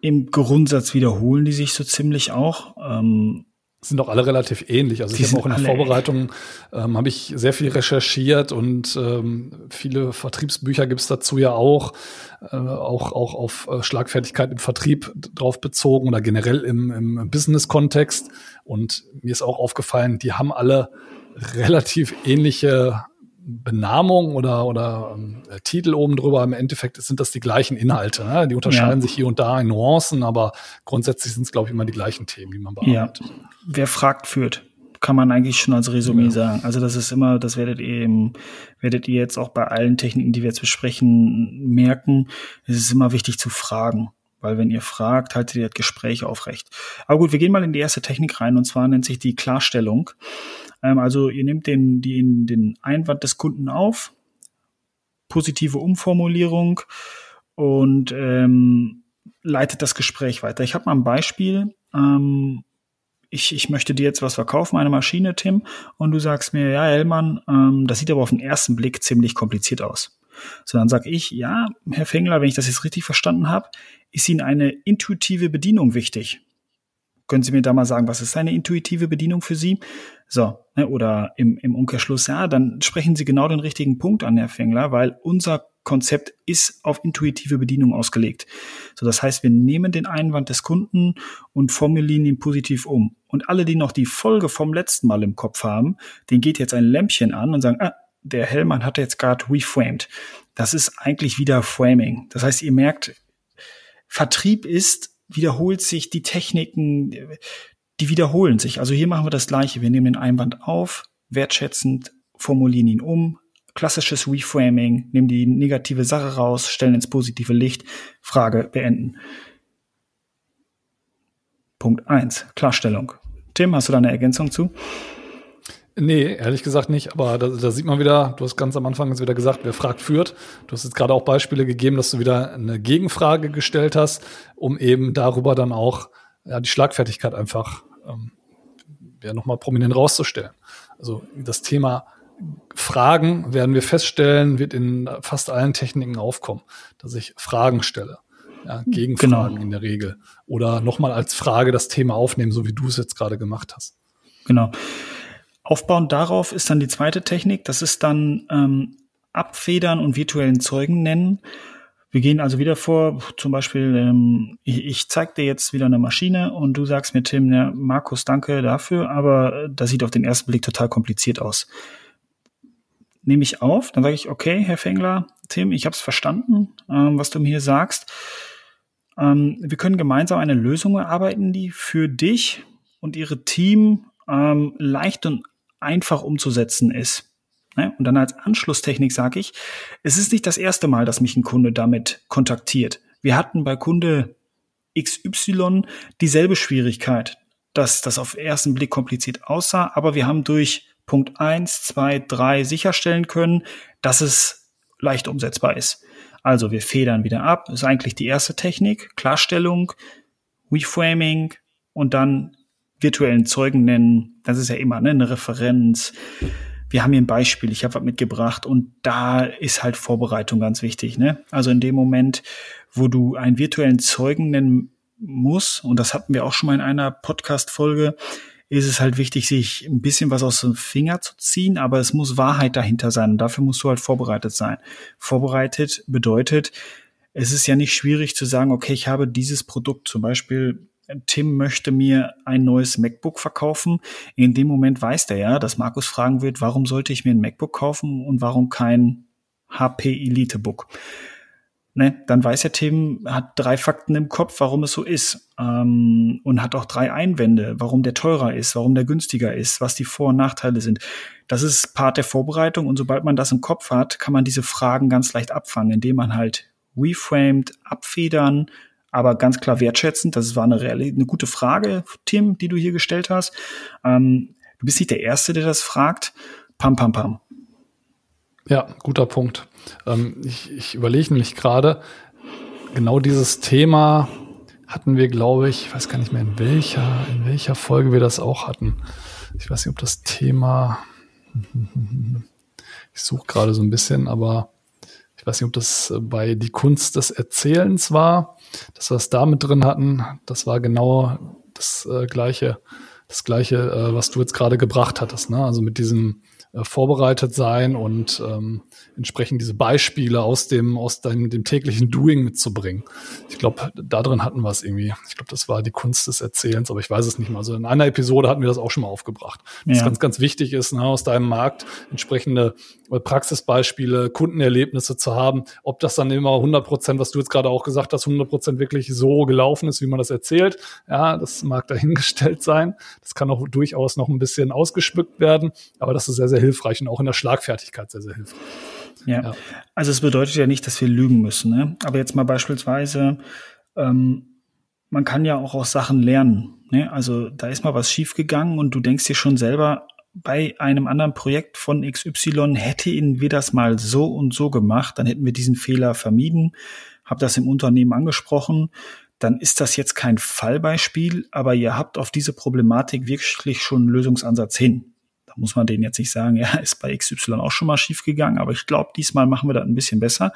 im Grundsatz wiederholen die sich so ziemlich auch. Ähm, sind doch alle relativ ähnlich. Also ich habe auch in der Vorbereitung ähm, habe ich sehr viel recherchiert und ähm, viele Vertriebsbücher gibt's dazu ja auch, äh, auch auch auf äh, Schlagfertigkeit im Vertrieb drauf bezogen oder generell im, im Business-Kontext. Und mir ist auch aufgefallen, die haben alle relativ ähnliche Benamung oder, oder ähm, Titel oben drüber. Im Endeffekt sind das die gleichen Inhalte. Ne? Die unterscheiden ja. sich hier und da in Nuancen, aber grundsätzlich sind es, glaube ich, immer die gleichen Themen, die man bearbeitet. Ja. Wer fragt, führt. Kann man eigentlich schon als Resümee ja. sagen. Also das ist immer, das werdet ihr eben, werdet ihr jetzt auch bei allen Techniken, die wir jetzt besprechen, merken. Es ist immer wichtig zu fragen. Weil wenn ihr fragt, haltet ihr das Gespräch aufrecht. Aber gut, wir gehen mal in die erste Technik rein und zwar nennt sich die Klarstellung. Ähm, also ihr nehmt den, den, den Einwand des Kunden auf, positive Umformulierung und ähm, leitet das Gespräch weiter. Ich habe mal ein Beispiel. Ähm, ich, ich möchte dir jetzt was verkaufen, eine Maschine, Tim, und du sagst mir, ja, Hellmann, ähm, das sieht aber auf den ersten Blick ziemlich kompliziert aus. Sondern sage ich, ja, Herr Fengler, wenn ich das jetzt richtig verstanden habe, ist Ihnen eine intuitive Bedienung wichtig. Können Sie mir da mal sagen, was ist eine intuitive Bedienung für Sie? So, ne, oder im, im Umkehrschluss, ja, dann sprechen Sie genau den richtigen Punkt an, Herr Fengler, weil unser Konzept ist auf intuitive Bedienung ausgelegt. So, das heißt, wir nehmen den Einwand des Kunden und formulieren ihn positiv um. Und alle, die noch die Folge vom letzten Mal im Kopf haben, den geht jetzt ein Lämpchen an und sagen, ah, der Hellmann hat jetzt gerade reframed. Das ist eigentlich wieder Framing. Das heißt, ihr merkt, Vertrieb ist wiederholt sich, die Techniken, die wiederholen sich. Also hier machen wir das Gleiche. Wir nehmen den Einwand auf, wertschätzend, formulieren ihn um, klassisches Reframing, nehmen die negative Sache raus, stellen ins positive Licht, Frage beenden. Punkt eins Klarstellung. Tim, hast du da eine Ergänzung zu? Nee, ehrlich gesagt nicht. Aber da, da sieht man wieder, du hast ganz am Anfang jetzt wieder gesagt, wer fragt, führt. Du hast jetzt gerade auch Beispiele gegeben, dass du wieder eine Gegenfrage gestellt hast, um eben darüber dann auch ja, die Schlagfertigkeit einfach ähm, ja, nochmal prominent rauszustellen. Also das Thema Fragen werden wir feststellen, wird in fast allen Techniken aufkommen, dass ich Fragen stelle. Ja, Gegenfragen genau. in der Regel. Oder nochmal als Frage das Thema aufnehmen, so wie du es jetzt gerade gemacht hast. Genau. Aufbauend darauf ist dann die zweite Technik, das ist dann ähm, Abfedern und virtuellen Zeugen nennen. Wir gehen also wieder vor, zum Beispiel, ähm, ich, ich zeige dir jetzt wieder eine Maschine und du sagst mir, Tim, ja, Markus, danke dafür, aber das sieht auf den ersten Blick total kompliziert aus. Nehme ich auf, dann sage ich, okay, Herr Fengler, Tim, ich habe es verstanden, ähm, was du mir hier sagst. Ähm, wir können gemeinsam eine Lösung erarbeiten, die für dich und ihre Team ähm, leicht und einfach umzusetzen ist. Ne? Und dann als Anschlusstechnik sage ich, es ist nicht das erste Mal, dass mich ein Kunde damit kontaktiert. Wir hatten bei Kunde XY dieselbe Schwierigkeit, dass das auf ersten Blick kompliziert aussah, aber wir haben durch Punkt eins, zwei, drei sicherstellen können, dass es leicht umsetzbar ist. Also wir federn wieder ab, ist eigentlich die erste Technik, Klarstellung, Reframing und dann virtuellen Zeugen nennen. Das ist ja immer ne, eine Referenz. Wir haben hier ein Beispiel, ich habe was mitgebracht und da ist halt Vorbereitung ganz wichtig. Ne? Also in dem Moment, wo du einen virtuellen Zeugen nennen musst, und das hatten wir auch schon mal in einer Podcast-Folge, ist es halt wichtig, sich ein bisschen was aus dem Finger zu ziehen, aber es muss Wahrheit dahinter sein und dafür musst du halt vorbereitet sein. Vorbereitet bedeutet, es ist ja nicht schwierig zu sagen, okay, ich habe dieses Produkt zum Beispiel Tim möchte mir ein neues MacBook verkaufen. In dem Moment weiß der ja, dass Markus fragen wird, warum sollte ich mir ein MacBook kaufen und warum kein HP Elite Book? Ne, dann weiß der Tim, hat drei Fakten im Kopf, warum es so ist. Ähm, und hat auch drei Einwände, warum der teurer ist, warum der günstiger ist, was die Vor- und Nachteile sind. Das ist Part der Vorbereitung und sobald man das im Kopf hat, kann man diese Fragen ganz leicht abfangen, indem man halt reframed, abfedern aber ganz klar wertschätzend. Das war eine, eine gute Frage, Tim, die du hier gestellt hast. Ähm, du bist nicht der Erste, der das fragt. Pam, pam, pam. Ja, guter Punkt. Ähm, ich, ich überlege nämlich gerade, genau dieses Thema hatten wir, glaube ich, ich weiß gar nicht mehr in welcher, in welcher Folge wir das auch hatten. Ich weiß nicht, ob das Thema, ich suche gerade so ein bisschen, aber ich weiß nicht, ob das bei die Kunst des Erzählens war dass wir es da mit drin hatten, das war genau das äh, gleiche, das gleiche, äh, was du jetzt gerade gebracht hattest. Ne? Also mit diesem äh, vorbereitet sein und ähm, entsprechend diese Beispiele aus dem aus deinem dem täglichen Doing mitzubringen. Ich glaube, da drin hatten wir es irgendwie. Ich glaube, das war die Kunst des Erzählens, aber ich weiß es nicht mal. Also in einer Episode hatten wir das auch schon mal aufgebracht. Was ja. ganz, ganz wichtig ist, ne, aus deinem Markt entsprechende äh, Praxisbeispiele, Kundenerlebnisse zu haben. Ob das dann immer 100 Prozent, was du jetzt gerade auch gesagt hast, 100 Prozent wirklich so gelaufen ist, wie man das erzählt. Ja, das mag dahingestellt sein. Das kann auch durchaus noch ein bisschen ausgeschmückt werden, aber das ist sehr, sehr sehr hilfreich und auch in der Schlagfertigkeit sehr, sehr hilfreich. Ja. ja. Also es bedeutet ja nicht, dass wir lügen müssen. Ne? Aber jetzt mal beispielsweise, ähm, man kann ja auch aus Sachen lernen. Ne? Also da ist mal was schiefgegangen und du denkst dir schon selber, bei einem anderen Projekt von XY hätten wir das mal so und so gemacht, dann hätten wir diesen Fehler vermieden, habe das im Unternehmen angesprochen, dann ist das jetzt kein Fallbeispiel, aber ihr habt auf diese Problematik wirklich schon einen Lösungsansatz hin muss man denen jetzt nicht sagen, ja, ist bei XY auch schon mal schief gegangen, aber ich glaube, diesmal machen wir das ein bisschen besser,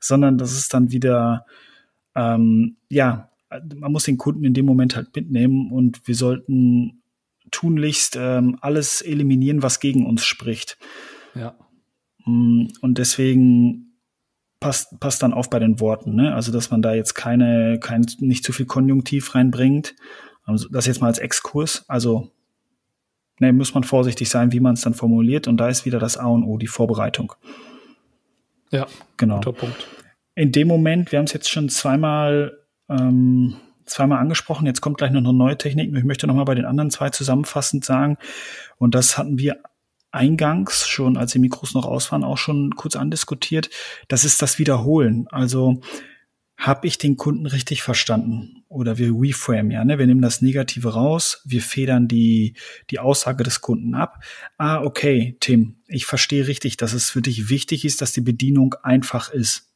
sondern das ist dann wieder, ähm, ja, man muss den Kunden in dem Moment halt mitnehmen und wir sollten tunlichst ähm, alles eliminieren, was gegen uns spricht. Ja. Mm, und deswegen passt, passt dann auf bei den Worten, ne? Also, dass man da jetzt keine, kein, nicht zu viel Konjunktiv reinbringt. Also, das jetzt mal als Exkurs. Also, ne, muss man vorsichtig sein, wie man es dann formuliert. Und da ist wieder das A und O, die Vorbereitung. Ja, genau. Guter Punkt. In dem Moment, wir haben es jetzt schon zweimal ähm, zweimal angesprochen. Jetzt kommt gleich noch eine neue Technik. Ich möchte noch mal bei den anderen zwei zusammenfassend sagen. Und das hatten wir eingangs schon, als die Mikros noch aus waren, auch schon kurz andiskutiert. Das ist das Wiederholen. Also habe ich den Kunden richtig verstanden? Oder wir reframe, ja, ne? Wir nehmen das Negative raus, wir federn die, die Aussage des Kunden ab. Ah, okay, Tim, ich verstehe richtig, dass es für dich wichtig ist, dass die Bedienung einfach ist.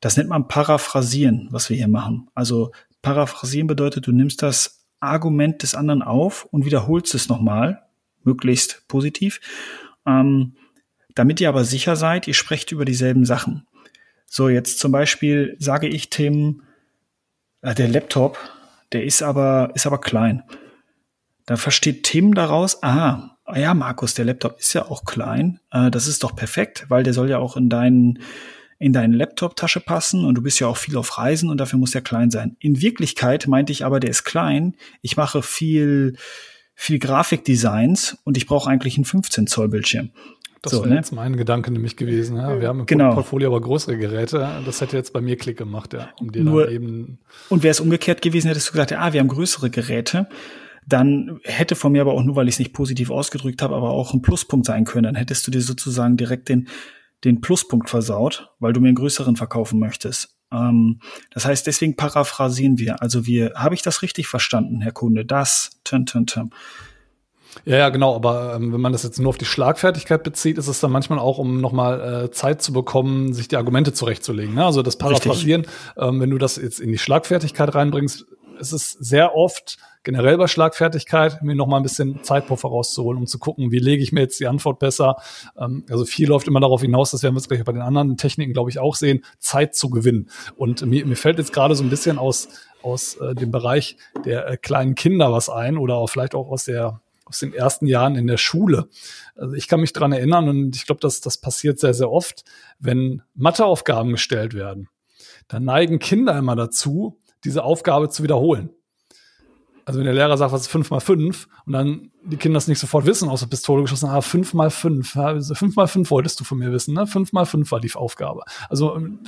Das nennt man Paraphrasieren, was wir hier machen. Also Paraphrasieren bedeutet, du nimmst das Argument des anderen auf und wiederholst es nochmal, möglichst positiv, ähm, damit ihr aber sicher seid, ihr sprecht über dieselben Sachen. So, jetzt zum Beispiel sage ich Tim, der Laptop, der ist aber, ist aber klein. Da versteht Tim daraus, aha, ja, Markus, der Laptop ist ja auch klein. Äh, das ist doch perfekt, weil der soll ja auch in deinen in deine Laptop-Tasche passen und du bist ja auch viel auf Reisen und dafür muss der klein sein. In Wirklichkeit meinte ich aber, der ist klein. Ich mache viel, viel Grafikdesigns und ich brauche eigentlich einen 15 Zoll Bildschirm. Das so, wäre ne? jetzt mein Gedanke nämlich gewesen. Ja. Wir haben im genau. Portfolio aber größere Geräte. Das hätte jetzt bei mir Klick gemacht, ja. Um dir Nur, dann eben und wäre es umgekehrt gewesen, hättest du gesagt, ja, ah, wir haben größere Geräte dann hätte von mir aber auch nur, weil ich es nicht positiv ausgedrückt habe, aber auch ein Pluspunkt sein können. Dann hättest du dir sozusagen direkt den den Pluspunkt versaut, weil du mir einen größeren verkaufen möchtest. Ähm, das heißt, deswegen paraphrasieren wir. Also wir, habe ich das richtig verstanden, Herr Kunde? Das, tön, tön, tön. Ja, ja, genau. Aber ähm, wenn man das jetzt nur auf die Schlagfertigkeit bezieht, ist es dann manchmal auch, um nochmal äh, Zeit zu bekommen, sich die Argumente zurechtzulegen. Ne? Also das Paraphrasieren, ähm, wenn du das jetzt in die Schlagfertigkeit reinbringst, ist es sehr oft generell bei Schlagfertigkeit, mir noch mal ein bisschen Zeitpuffer rauszuholen, um zu gucken, wie lege ich mir jetzt die Antwort besser. Ähm, also viel läuft immer darauf hinaus, das werden wir jetzt gleich bei den anderen Techniken, glaube ich, auch sehen, Zeit zu gewinnen. Und mir, mir fällt jetzt gerade so ein bisschen aus, aus äh, dem Bereich der äh, kleinen Kinder was ein oder auch vielleicht auch aus der aus den ersten Jahren in der Schule. Also ich kann mich dran erinnern und ich glaube, dass das passiert sehr, sehr oft, wenn Matheaufgaben gestellt werden. Dann neigen Kinder immer dazu, diese Aufgabe zu wiederholen. Also wenn der Lehrer sagt, was ist fünf mal fünf und dann die Kinder das nicht sofort wissen, aus der Pistole geschossen, ah, fünf mal fünf, also fünf mal fünf wolltest du von mir wissen, ne? Fünf mal fünf war die Aufgabe. Also ähm,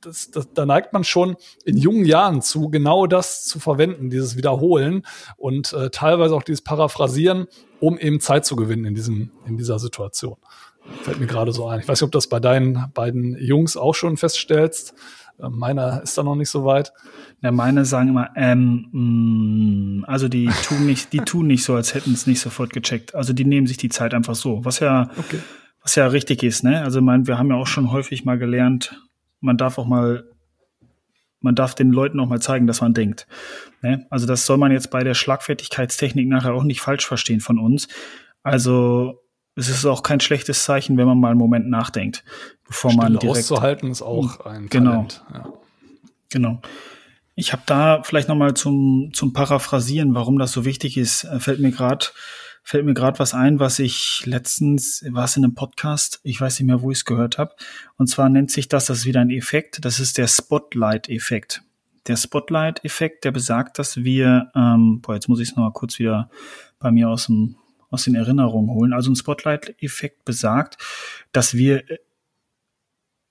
das, das, da neigt man schon in jungen Jahren zu, genau das zu verwenden, dieses Wiederholen und äh, teilweise auch dieses Paraphrasieren, um eben Zeit zu gewinnen in diesem, in dieser Situation. Fällt mir gerade so ein. Ich weiß nicht, ob das bei deinen beiden Jungs auch schon feststellst. Meiner ist da noch nicht so weit. Ja, meine sagen immer, ähm, mh, mm, also die tun nicht, die tun nicht so, als hätten es nicht sofort gecheckt. Also die nehmen sich die Zeit einfach so, was ja, okay. was ja richtig ist, ne? Also mein, wir haben ja auch schon häufig mal gelernt, man darf auch mal, man darf den Leuten auch mal zeigen, dass man denkt. Ne? Also das soll man jetzt bei der Schlagfertigkeitstechnik nachher auch nicht falsch verstehen von uns. Also es ist auch kein schlechtes Zeichen, wenn man mal einen Moment nachdenkt, bevor Stille man direkt auszuhalten ist auch ein genau. Talent. Ja. Genau. Ich habe da vielleicht noch mal zum zum Paraphrasieren, warum das so wichtig ist, äh, fällt mir gerade fällt mir gerade was ein, was ich letztens war es in einem Podcast, ich weiß nicht mehr, wo ich es gehört habe, und zwar nennt sich das, das ist wieder ein Effekt, das ist der Spotlight-Effekt. Der Spotlight-Effekt, der besagt, dass wir, ähm, boah, jetzt muss ich es noch mal kurz wieder bei mir aus dem aus den Erinnerungen holen. Also ein Spotlight-Effekt besagt, dass wir äh,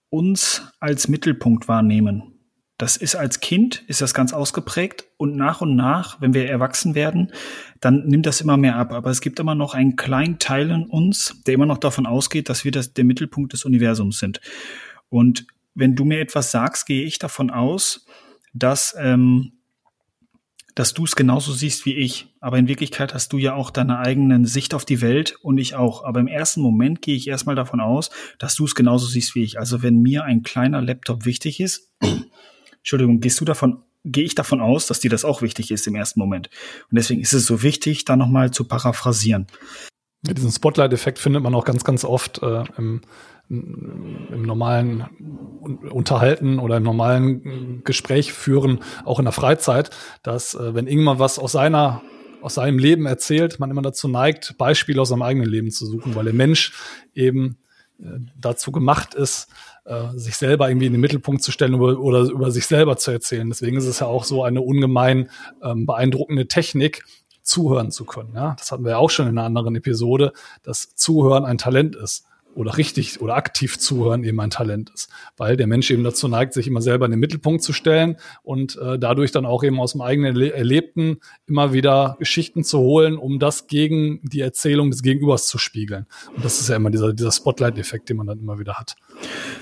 uns als Mittelpunkt wahrnehmen. Das ist als Kind, ist das ganz ausgeprägt und nach und nach, wenn wir erwachsen werden, dann nimmt das immer mehr ab. Aber es gibt immer noch einen kleinen Teil in uns, der immer noch davon ausgeht, dass wir das, der Mittelpunkt des Universums sind. Und wenn du mir etwas sagst, gehe ich davon aus, dass ähm, dass du es genauso siehst wie ich. Aber in Wirklichkeit hast du ja auch deine eigenen Sicht auf die Welt und ich auch. Aber im ersten Moment gehe ich erstmal davon aus, dass du es genauso siehst wie ich. Also wenn mir ein kleiner Laptop wichtig ist, Entschuldigung, gehst du davon, gehe ich davon aus, dass dir das auch wichtig ist im ersten Moment. Und deswegen ist es so wichtig, da nochmal zu paraphrasieren. Diesen Spotlight-Effekt findet man auch ganz, ganz oft äh, im, im normalen Unterhalten oder im normalen Gespräch führen, auch in der Freizeit, dass äh, wenn irgendwann was aus seiner aus seinem Leben erzählt, man immer dazu neigt, Beispiele aus seinem eigenen Leben zu suchen, weil der Mensch eben äh, dazu gemacht ist, äh, sich selber irgendwie in den Mittelpunkt zu stellen oder, oder, über sich selber zu erzählen. Deswegen ist es ja auch so eine ungemein ähm, beeindruckende Technik, zuhören zu können. Ja? Das hatten wir ja auch schon in einer anderen Episode, dass Zuhören ein Talent ist oder richtig oder aktiv zuhören eben ein Talent ist, weil der Mensch eben dazu neigt, sich immer selber in den Mittelpunkt zu stellen und äh, dadurch dann auch eben aus dem eigenen Erlebten immer wieder Geschichten zu holen, um das gegen die Erzählung des Gegenübers zu spiegeln. Und das ist ja immer dieser, dieser Spotlight-Effekt, den man dann immer wieder hat.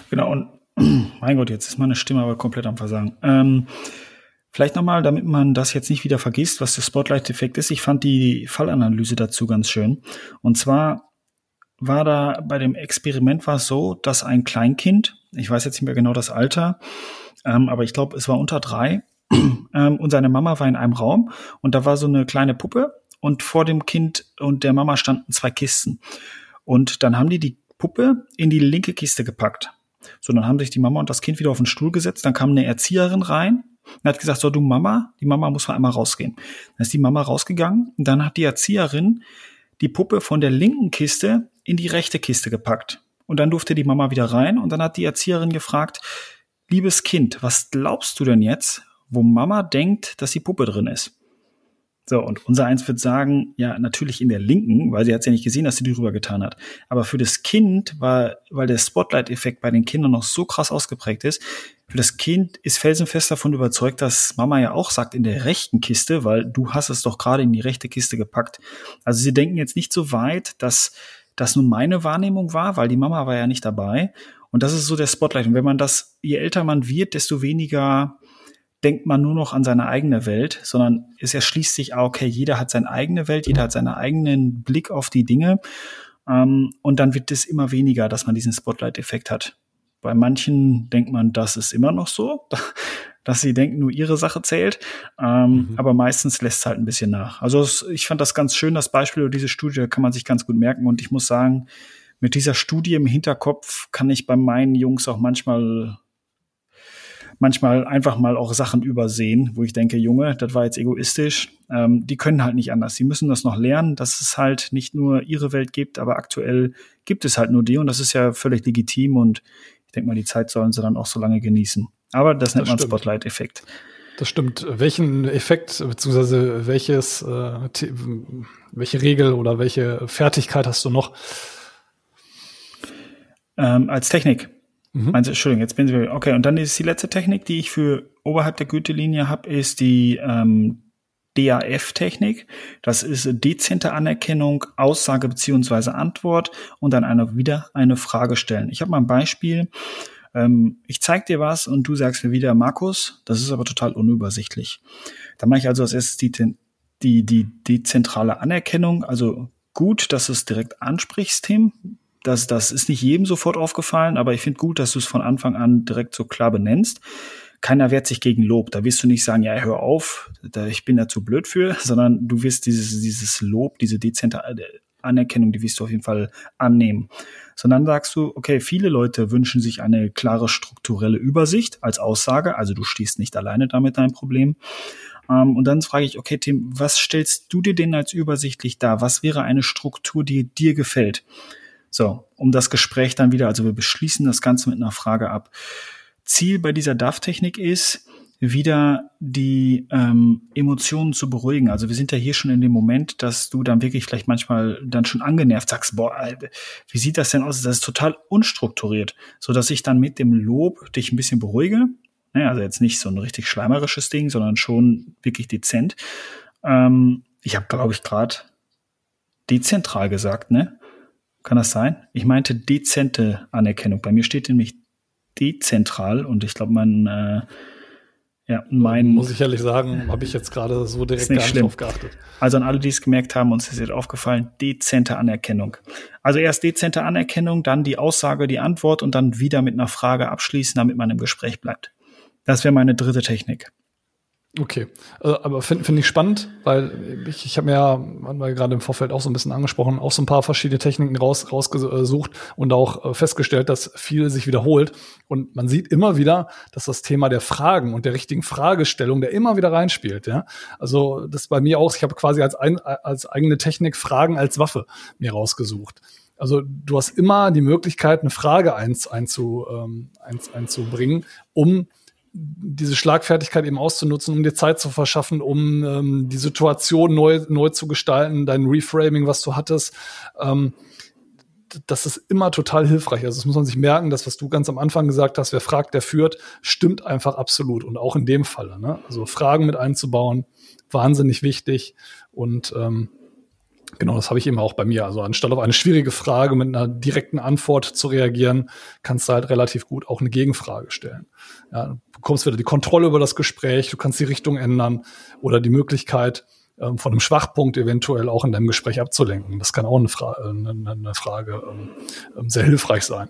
Genau, und mein Gott, jetzt ist meine Stimme aber komplett am Versagen. Ähm, Vielleicht nochmal, damit man das jetzt nicht wieder vergisst, was der Spotlight-Effekt ist. Ich fand die Fallanalyse dazu ganz schön. Und zwar war da bei dem Experiment war es so, dass ein Kleinkind, ich weiß jetzt nicht mehr genau das Alter, ähm, aber ich glaube, es war unter drei, ähm, und seine Mama war in einem Raum und da war so eine kleine Puppe und vor dem Kind und der Mama standen zwei Kisten. Und dann haben die die Puppe in die linke Kiste gepackt. So, dann haben sich die Mama und das Kind wieder auf den Stuhl gesetzt. Dann kam eine Erzieherin rein und hat gesagt, so du Mama, die Mama muss mal einmal rausgehen. Dann ist die Mama rausgegangen und dann hat die Erzieherin die Puppe von der linken Kiste in die rechte Kiste gepackt. Und dann durfte die Mama wieder rein und dann hat die Erzieherin gefragt, liebes Kind, was glaubst du denn jetzt, wo Mama denkt, dass die Puppe drin ist? So, und unser Eins wird sagen, ja, natürlich in der linken, weil sie hat ja nicht gesehen, dass sie die rüber getan hat. Aber für das Kind war, weil der Spotlight-Effekt bei den Kindern noch so krass ausgeprägt ist, für das Kind ist felsenfest davon überzeugt, dass Mama ja auch sagt, in der rechten Kiste, weil du hast es doch gerade in die rechte Kiste gepackt. Also sie denken jetzt nicht so weit, dass das nun meine Wahrnehmung war, weil die Mama war ja nicht dabei. Und das ist so der Spotlight. Und wenn man das, je älter man wird, desto weniger denkt man nur noch an seine eigene Welt, sondern es erschließt sich, ah, okay, jeder hat seine eigene Welt, jeder hat seinen eigenen Blick auf die Dinge. Ähm, und dann wird es immer weniger, dass man diesen Spotlight-Effekt hat. Bei manchen denkt man, das ist immer noch so, dass sie denken, nur ihre Sache zählt. Ähm, mhm. Aber meistens lässt es halt ein bisschen nach. Also ich fand das ganz schön, das Beispiel oder diese Studie kann man sich ganz gut merken. Und ich muss sagen, mit dieser Studie im Hinterkopf kann ich bei meinen Jungs auch manchmal manchmal einfach mal auch Sachen übersehen, wo ich denke, Junge, das war jetzt egoistisch. Ähm, die können halt nicht anders. Sie müssen das noch lernen, dass es halt nicht nur ihre Welt gibt, aber aktuell gibt es halt nur die und das ist ja völlig legitim und denke mal, die Zeit sollen sie dann auch so lange genießen. Aber das nennt das man Spotlight-Effekt. Das stimmt. Welchen Effekt beziehungsweise welches, äh, welche Regel oder welche Fertigkeit hast du noch? Ähm, als Technik. Mhm. Meinst du, Entschuldigung, jetzt bin ich okay. Und dann ist die letzte Technik, die ich für oberhalb der Gütelinie habe, ist die ähm, DAF-Technik. Das ist dezente Anerkennung, Aussage beziehungsweise Antwort und dann eine, wieder eine Frage stellen. Ich habe mal ein Beispiel. Ähm, ich zeige dir was und du sagst mir wieder, Markus, das ist aber total unübersichtlich. Dann mache ich also als erstes die, die, die, die zentrale Anerkennung, also gut, dass du es direkt ansprichst, Tim. Das, das ist nicht jedem sofort aufgefallen, aber ich finde gut, dass du es von Anfang an direkt so klar benennst. Keiner wehrt sich gegen Lob. Da wirst du nicht sagen, ja, hör auf, da, ich bin da zu blöd für, sondern du wirst dieses, dieses Lob, diese dezente Anerkennung, die wirst du auf jeden Fall annehmen. Sondern sagst du, okay, viele Leute wünschen sich eine klare strukturelle Übersicht als Aussage, also du stehst nicht alleine damit dein Problem. Um, ähm, und dann frage ich, okay, Tim, was stellst du dir denn als übersichtlich dar? Was wäre eine Struktur, die dir gefällt? So, um das Gespräch dann wieder, also wir beschließen das Ganze mit einer Frage ab. Ziel bei dieser DAF-Technik ist, wieder die ähm, Emotionen zu beruhigen. Also wir sind ja hier schon in dem Moment, dass du dann wirklich vielleicht manchmal dann schon angenervt sagst, boah, wie sieht das denn aus? Das ist total unstrukturiert, so dass ich dann mit dem Lob dich ein bisschen beruhige. Ne, also jetzt nicht so ein richtig schleimerisches Ding, sondern schon wirklich dezent. Ähm, ich habe, glaube ich, gerade dezentral gesagt, ne? Kann das sein? Ich meinte dezente Anerkennung. Bei mir steht nämlich dezentral und ich glaube, mein, äh, ja, mein. Muss ich ehrlich sagen, habe ich jetzt gerade so direkt nicht gar nicht drauf geachtet. Also an alle, die es gemerkt haben, uns ist jetzt aufgefallen, dezente Anerkennung. Also erst dezente Anerkennung, dann die Aussage, die Antwort und dann wieder mit einer Frage abschließen, damit man im Gespräch bleibt. Das wäre meine dritte Technik. Okay, äh, aber finde find ich spannend, weil ich, ich habe mir ja, haben wir gerade im Vorfeld auch so ein bisschen angesprochen, auch so ein paar verschiedene Techniken raus, rausgesucht und auch äh, festgestellt, dass viel sich wiederholt. Und man sieht immer wieder, dass das Thema der Fragen und der richtigen Fragestellung, der immer wieder reinspielt. Ja? Also das bei mir auch, ich habe quasi als, ein, als eigene Technik Fragen als Waffe mir rausgesucht. Also du hast immer die Möglichkeit, eine Frage eins, einzu, ähm, eins, einzubringen, um diese Schlagfertigkeit eben auszunutzen, um dir Zeit zu verschaffen, um ähm, die Situation neu, neu zu gestalten, dein Reframing, was du hattest. Ähm, das ist immer total hilfreich. Also das muss man sich merken, das, was du ganz am Anfang gesagt hast, wer fragt, der führt, stimmt einfach absolut. Und auch in dem Falle. Ne? Also Fragen mit einzubauen, wahnsinnig wichtig. Und ähm, Genau, das habe ich eben auch bei mir. Also anstatt auf eine schwierige Frage mit einer direkten Antwort zu reagieren, kannst du halt relativ gut auch eine Gegenfrage stellen. Ja, du bekommst wieder die Kontrolle über das Gespräch, du kannst die Richtung ändern oder die Möglichkeit, ähm, von einem Schwachpunkt eventuell auch in deinem Gespräch abzulenken. Das kann auch eine, Fra äh, eine, eine Frage ähm, ähm, sehr hilfreich sein.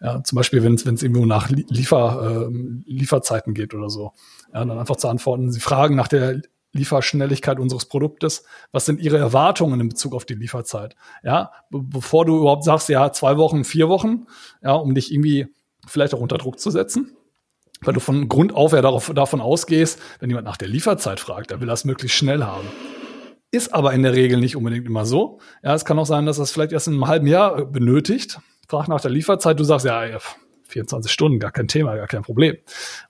Ja, zum Beispiel, wenn es irgendwo nach Liefer, äh, Lieferzeiten geht oder so. Ja, dann einfach zu antworten. Sie fragen nach der Lieferschnelligkeit unseres Produktes? Was sind Ihre Erwartungen in Bezug auf die Lieferzeit? Ja, be bevor du überhaupt sagst, ja, zwei Wochen, vier Wochen, ja, um dich irgendwie vielleicht auch unter Druck zu setzen. Weil du von Grund auf ja darauf, davon ausgehst, wenn jemand nach der Lieferzeit fragt, der will das möglichst schnell haben. Ist aber in der Regel nicht unbedingt immer so. Ja, es kann auch sein, dass das vielleicht erst in einem halben Jahr benötigt. Frag nach der Lieferzeit, du sagst, ja, 24 Stunden, gar kein Thema, gar kein Problem.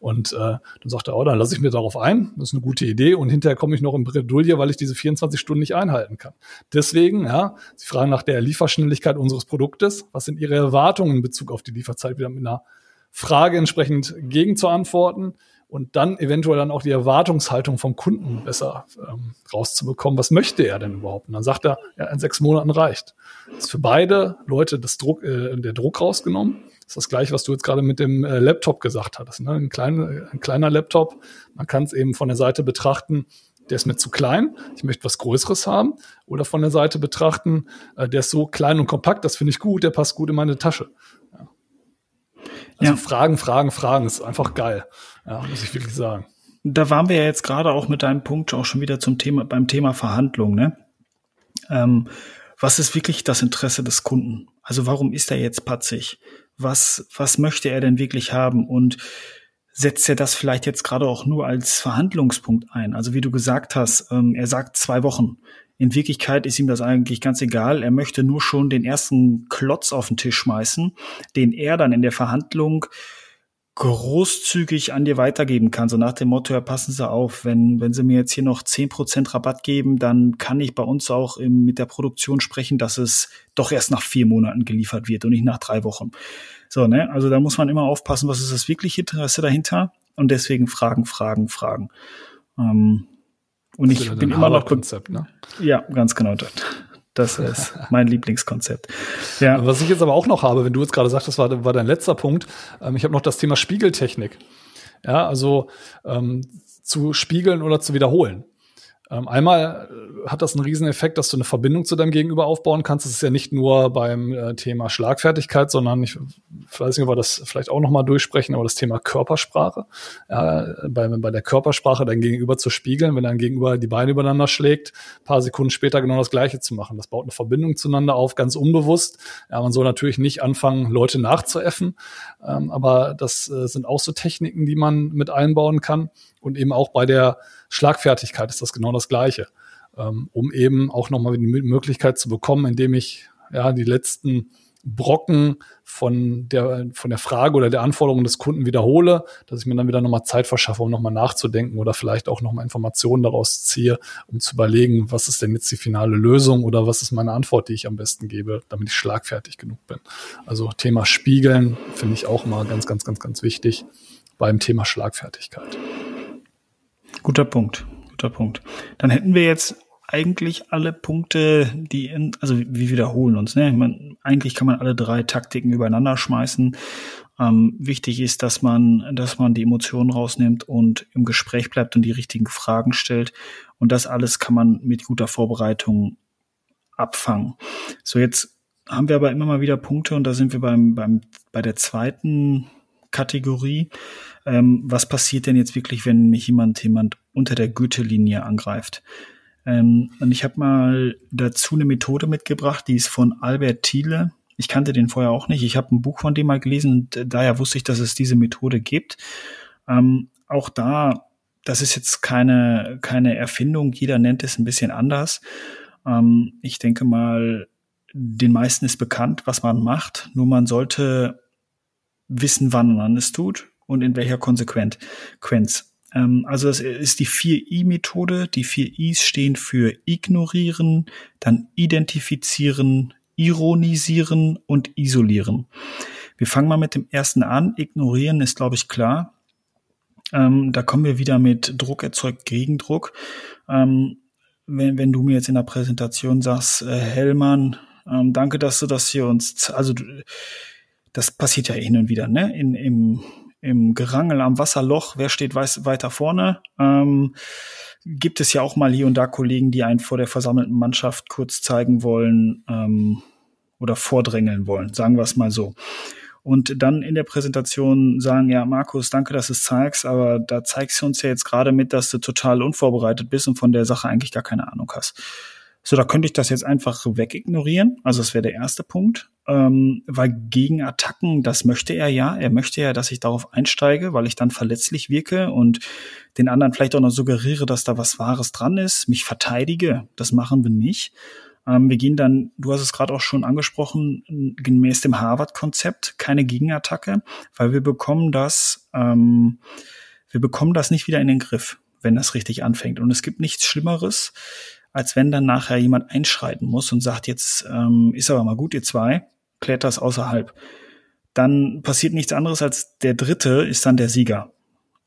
Und äh, dann sagt er, oh, dann lasse ich mir darauf ein, das ist eine gute Idee. Und hinterher komme ich noch in Bredouille, weil ich diese 24 Stunden nicht einhalten kann. Deswegen, ja, Sie fragen nach der Lieferschnelligkeit unseres Produktes, was sind Ihre Erwartungen in Bezug auf die Lieferzeit, wieder mit einer Frage entsprechend gegen zu antworten und dann eventuell dann auch die Erwartungshaltung vom Kunden besser ähm, rauszubekommen. Was möchte er denn überhaupt? Und dann sagt er, ja, in sechs Monaten reicht. Das ist für beide Leute das Druck, äh, der Druck rausgenommen das ist das gleiche, was du jetzt gerade mit dem äh, Laptop gesagt hattest. Ne? Ein, klein, ein kleiner Laptop, man kann es eben von der Seite betrachten, der ist mir zu klein, ich möchte was Größeres haben. Oder von der Seite betrachten, äh, der ist so klein und kompakt, das finde ich gut, der passt gut in meine Tasche. Ja. Also ja. Fragen, Fragen, Fragen, ist einfach geil, ja, muss ich wirklich sagen. Da waren wir ja jetzt gerade auch mit deinem Punkt auch schon wieder zum Thema, beim Thema Verhandlung, ne? Ähm, was ist wirklich das Interesse des Kunden? Also warum ist er jetzt patzig? was, was möchte er denn wirklich haben und setzt er das vielleicht jetzt gerade auch nur als Verhandlungspunkt ein? Also wie du gesagt hast, ähm, er sagt zwei Wochen. In Wirklichkeit ist ihm das eigentlich ganz egal. Er möchte nur schon den ersten Klotz auf den Tisch schmeißen, den er dann in der Verhandlung großzügig an dir weitergeben kann. So nach dem Motto, ja, passen Sie auf, wenn, wenn Sie mir jetzt hier noch zehn Prozent Rabatt geben, dann kann ich bei uns auch im, mit der Produktion sprechen, dass es doch erst nach vier Monaten geliefert wird und nicht nach drei Wochen. So, ne? Also da muss man immer aufpassen, was ist das wirkliche Interesse dahinter und deswegen Fragen, Fragen, Fragen. Ähm, und ich bin immer noch Konzept, ne? Ja, ganz genau das. Das ist mein Lieblingskonzept. Ja. Was ich jetzt aber auch noch habe, wenn du jetzt gerade sagst, das war, war dein letzter Punkt, ähm, ich habe noch das Thema Spiegeltechnik. Ja, also ähm, zu spiegeln oder zu wiederholen. Ähm, einmal äh, hat das einen Rieseneffekt, dass du eine Verbindung zu deinem Gegenüber aufbauen kannst. Das ist ja nicht nur beim äh, Thema Schlagfertigkeit, sondern ich weiß nicht, ob wir das vielleicht auch nochmal durchsprechen, aber das Thema Körpersprache. Ja, bei, bei der Körpersprache dein Gegenüber zu spiegeln, wenn dein Gegenüber die Beine übereinander schlägt, paar Sekunden später genau das Gleiche zu machen. Das baut eine Verbindung zueinander auf, ganz unbewusst. Ja, man soll natürlich nicht anfangen, Leute nachzuäffen, ähm, aber das äh, sind auch so Techniken, die man mit einbauen kann und eben auch bei der Schlagfertigkeit ist das genau das Gleiche, ähm, um eben auch nochmal die Möglichkeit zu bekommen, indem ich ja die letzten Brocken von der, von der Frage oder der Anforderung des Kunden wiederhole, dass ich mir dann wieder nochmal Zeit verschaffe, um nochmal nachzudenken oder vielleicht auch nochmal Informationen daraus ziehe, um zu überlegen, was ist denn jetzt die finale Lösung oder was ist meine Antwort, die ich am besten gebe, damit ich schlagfertig genug bin. Also Thema Spiegeln finde ich auch mal ganz, ganz, ganz, ganz wichtig beim Thema Schlagfertigkeit. Guter Punkt, guter Punkt. Dann hätten wir jetzt eigentlich alle Punkte, die in, also wir wiederholen uns, ne? Man, eigentlich kann man alle drei Taktiken übereinander schmeißen. Ähm, wichtig ist, dass man, dass man die Emotionen rausnimmt und im Gespräch bleibt und die richtigen Fragen stellt. Und das alles kann man mit guter Vorbereitung abfangen. So, jetzt haben wir aber immer mal wieder Punkte und da sind wir beim, beim, bei der zweiten Kategorie. Ähm, was passiert denn jetzt wirklich, wenn mich jemand, jemand unter der Gürtellinie angreift. Ähm, und ich habe mal dazu eine Methode mitgebracht, die ist von Albert Thiele. Ich kannte den vorher auch nicht. Ich habe ein Buch von dem mal gelesen und äh, daher wusste ich, dass es diese Methode gibt. Ähm, auch da, das ist jetzt keine, keine Erfindung. Jeder nennt es ein bisschen anders. Ähm, ich denke mal, den meisten ist bekannt, was man macht. Nur man sollte wissen, wann man es tut und in welcher Konsequenz. Ähm, also es ist die 4I-Methode. Die 4 Is stehen für ignorieren, dann identifizieren, ironisieren und isolieren. Wir fangen mal mit dem ersten an. Ignorieren ist, glaube ich, klar. Ähm, da kommen wir wieder mit Druck erzeugt Gegendruck. Ähm, wenn, wenn du mir jetzt in der Präsentation sagst, äh, Hellmann, ähm, danke, dass du das hier uns, also das passiert ja hin und wieder, ne? In, im, im Gerangel am Wasserloch, wer steht weiß, weiter vorne? Ähm, gibt es ja auch mal hier und da Kollegen, die einen vor der versammelten Mannschaft kurz zeigen wollen ähm, oder vordrängeln wollen, sagen wir es mal so. Und dann in der Präsentation sagen, ja, Markus, danke, dass du es zeigst, aber da zeigst du uns ja jetzt gerade mit, dass du total unvorbereitet bist und von der Sache eigentlich gar keine Ahnung hast. So, da könnte ich das jetzt einfach wegignorieren. Also das wäre der erste Punkt. Ähm, weil gegen Attacken, das möchte er ja. Er möchte ja, dass ich darauf einsteige, weil ich dann verletzlich wirke und den anderen vielleicht auch noch suggeriere, dass da was Wahres dran ist, mich verteidige. Das machen wir nicht. Ähm, wir gehen dann, du hast es gerade auch schon angesprochen, gemäß dem Harvard-Konzept, keine Gegenattacke, weil wir bekommen das, ähm, wir bekommen das nicht wieder in den Griff, wenn das richtig anfängt. Und es gibt nichts Schlimmeres, als wenn dann nachher jemand einschreiten muss und sagt, jetzt ähm, ist aber mal gut, ihr zwei, klärt das außerhalb. Dann passiert nichts anderes als der dritte ist dann der Sieger.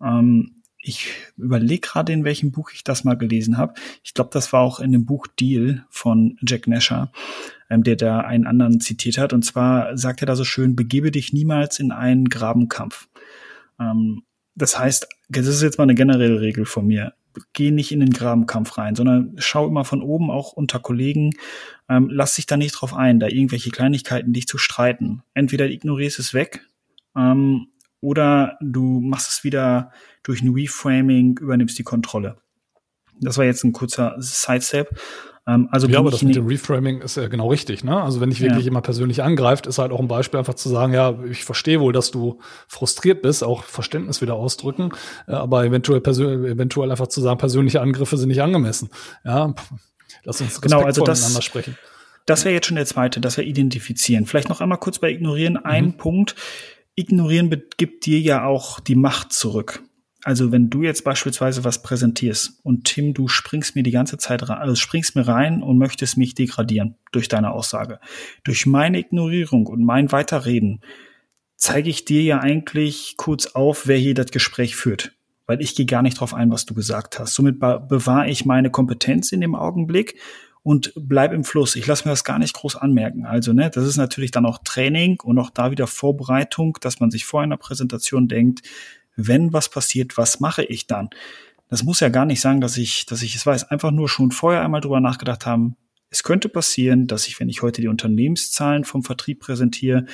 Ähm, ich überlege gerade, in welchem Buch ich das mal gelesen habe. Ich glaube, das war auch in dem Buch Deal von Jack Nasher, ähm, der da einen anderen zitiert hat. Und zwar sagt er da so schön, begebe dich niemals in einen Grabenkampf. Ähm, das heißt, das ist jetzt mal eine generelle Regel von mir geh nicht in den Grabenkampf rein, sondern schau immer von oben auch unter Kollegen, ähm, lass dich da nicht drauf ein, da irgendwelche Kleinigkeiten dich zu streiten. Entweder ignorierst es weg ähm, oder du machst es wieder durch ein Reframing, übernimmst die Kontrolle. Das war jetzt ein kurzer Sidestep. Ähm, also ja, aber das mit dem Reframing ist ja genau richtig. Ne? Also wenn ich wirklich ja. immer persönlich angreift, ist halt auch ein Beispiel einfach zu sagen, ja, ich verstehe wohl, dass du frustriert bist, auch Verständnis wieder ausdrücken, äh, aber eventuell, eventuell einfach zu sagen, persönliche Angriffe sind nicht angemessen. Ja, lass uns genau, also das, sprechen. Das wäre jetzt schon der zweite, dass wir identifizieren. Vielleicht noch einmal kurz bei Ignorieren. Ein mhm. Punkt. Ignorieren gibt dir ja auch die Macht zurück. Also wenn du jetzt beispielsweise was präsentierst und Tim, du springst mir die ganze Zeit rein, also springst mir rein und möchtest mich degradieren durch deine Aussage. Durch meine Ignorierung und mein Weiterreden zeige ich dir ja eigentlich kurz auf, wer hier das Gespräch führt. Weil ich gehe gar nicht drauf ein, was du gesagt hast. Somit bewahre ich meine Kompetenz in dem Augenblick und bleib im Fluss. Ich lasse mir das gar nicht groß anmerken. Also, ne, das ist natürlich dann auch Training und auch da wieder Vorbereitung, dass man sich vor einer Präsentation denkt, wenn was passiert, was mache ich dann? Das muss ja gar nicht sagen, dass ich, dass ich es weiß. Einfach nur schon vorher einmal drüber nachgedacht haben. Es könnte passieren, dass ich, wenn ich heute die Unternehmenszahlen vom Vertrieb präsentiere,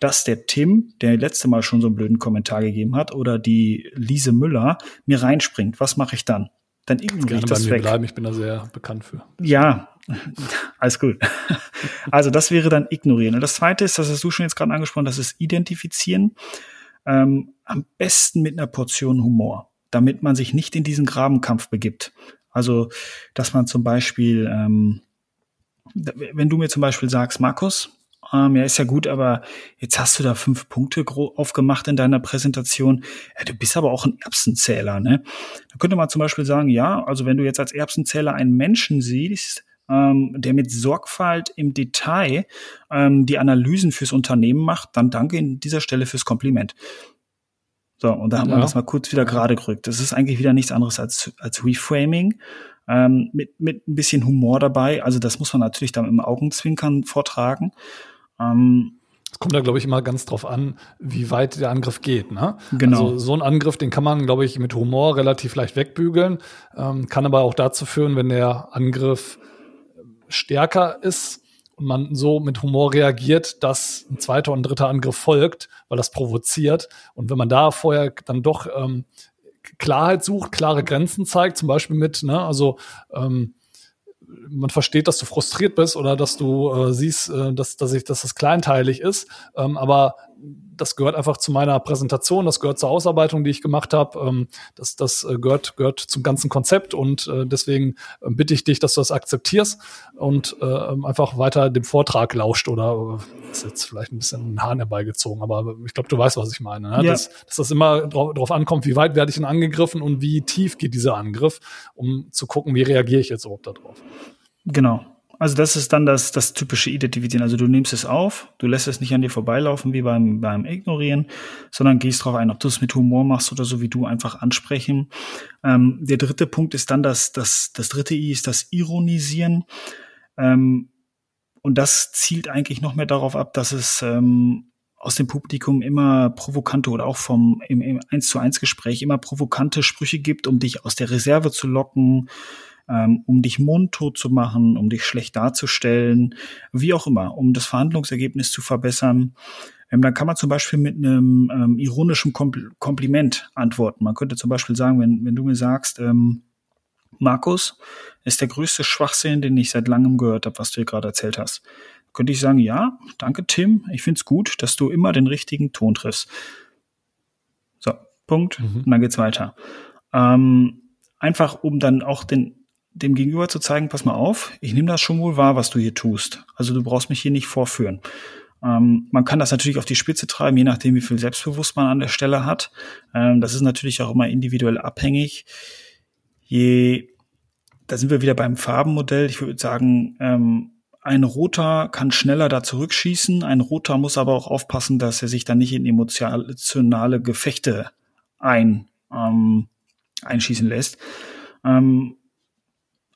dass der Tim, der letzte Mal schon so einen blöden Kommentar gegeben hat, oder die Lise Müller mir reinspringt. Was mache ich dann? Dann ignoriere ich das bei mir weg. Bleiben. Ich bin da sehr bekannt für. Ja, alles gut. Also das wäre dann ignorieren. Und das Zweite ist, das hast du schon jetzt gerade angesprochen, das ist identifizieren. Ähm, am besten mit einer Portion Humor, damit man sich nicht in diesen Grabenkampf begibt. Also, dass man zum Beispiel, ähm, wenn du mir zum Beispiel sagst, Markus, ähm, ja, ist ja gut, aber jetzt hast du da fünf Punkte aufgemacht in deiner Präsentation. Ja, du bist aber auch ein Erbsenzähler, ne? Da könnte man zum Beispiel sagen, ja, also wenn du jetzt als Erbsenzähler einen Menschen siehst, ähm, der mit Sorgfalt im Detail ähm, die Analysen fürs Unternehmen macht, dann danke in dieser Stelle fürs Kompliment. So, und da hat man das mal kurz wieder gerade gerückt. Das ist eigentlich wieder nichts anderes als, als Reframing. Ähm, mit, mit ein bisschen Humor dabei. Also das muss man natürlich dann im Augenzwinkern vortragen. Ähm, es kommt da, glaube ich, immer ganz drauf an, wie weit der Angriff geht. Ne? Genau. Also so ein Angriff, den kann man, glaube ich, mit Humor relativ leicht wegbügeln, ähm, kann aber auch dazu führen, wenn der Angriff stärker ist und man so mit Humor reagiert, dass ein zweiter und dritter Angriff folgt, weil das provoziert. Und wenn man da vorher dann doch ähm, Klarheit sucht, klare Grenzen zeigt, zum Beispiel mit, ne, also ähm, man versteht, dass du frustriert bist oder dass du äh, siehst, äh, dass, dass, ich, dass das kleinteilig ist. Ähm, aber das gehört einfach zu meiner Präsentation, das gehört zur Ausarbeitung, die ich gemacht habe. Ähm, das das äh, gehört, gehört zum ganzen Konzept und äh, deswegen äh, bitte ich dich, dass du das akzeptierst und äh, einfach weiter dem Vortrag lauscht oder äh, ist jetzt vielleicht ein bisschen ein Hahn herbeigezogen, aber ich glaube, du weißt, was ich meine. Ne? Ja. Dass, dass das immer drauf, drauf ankommt, wie weit werde ich denn angegriffen und wie tief geht dieser Angriff, um zu gucken, wie reagiere ich jetzt überhaupt darauf. Genau. Also das ist dann das, das typische Identifizieren. Also du nimmst es auf, du lässt es nicht an dir vorbeilaufen wie beim, beim Ignorieren, sondern gehst darauf ein, ob du es mit Humor machst oder so wie du einfach ansprechen. Ähm, der dritte Punkt ist dann das, das, das dritte I ist das Ironisieren. Ähm, und das zielt eigentlich noch mehr darauf ab, dass es ähm, aus dem Publikum immer provokante oder auch vom im, im 1 zu 1 Gespräch immer provokante Sprüche gibt, um dich aus der Reserve zu locken, ähm, um dich mundtot zu machen, um dich schlecht darzustellen, wie auch immer, um das Verhandlungsergebnis zu verbessern. Ähm, dann kann man zum Beispiel mit einem ähm, ironischen Kompl Kompliment antworten. Man könnte zum Beispiel sagen, wenn, wenn du mir sagst, ähm, Markus ist der größte Schwachsinn, den ich seit langem gehört habe, was du hier gerade erzählt hast. Könnte ich sagen, ja, danke Tim, ich find's gut, dass du immer den richtigen Ton triffst. So, Punkt. Mhm. Und dann geht's weiter. Ähm, einfach um dann auch den dem Gegenüber zu zeigen, pass mal auf, ich nehme das schon wohl wahr, was du hier tust. Also du brauchst mich hier nicht vorführen. Ähm, man kann das natürlich auf die Spitze treiben, je nachdem, wie viel Selbstbewusst man an der Stelle hat. Ähm, das ist natürlich auch immer individuell abhängig. Je, da sind wir wieder beim Farbenmodell. Ich würde sagen, ähm, ein Roter kann schneller da zurückschießen. Ein Roter muss aber auch aufpassen, dass er sich dann nicht in emotionale Gefechte ein, ähm, einschießen lässt. Ähm,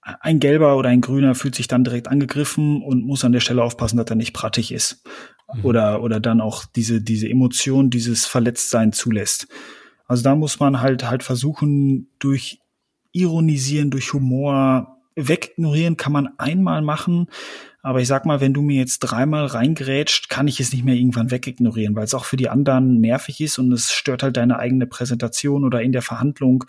ein Gelber oder ein Grüner fühlt sich dann direkt angegriffen und muss an der Stelle aufpassen, dass er nicht prattig ist. Mhm. Oder, oder dann auch diese, diese Emotion, dieses Verletztsein zulässt. Also da muss man halt, halt versuchen, durch Ironisieren, durch Humor, wegignorieren kann man einmal machen, aber ich sag mal, wenn du mir jetzt dreimal reingrätscht, kann ich es nicht mehr irgendwann wegignorieren, weil es auch für die anderen nervig ist und es stört halt deine eigene Präsentation oder in der Verhandlung.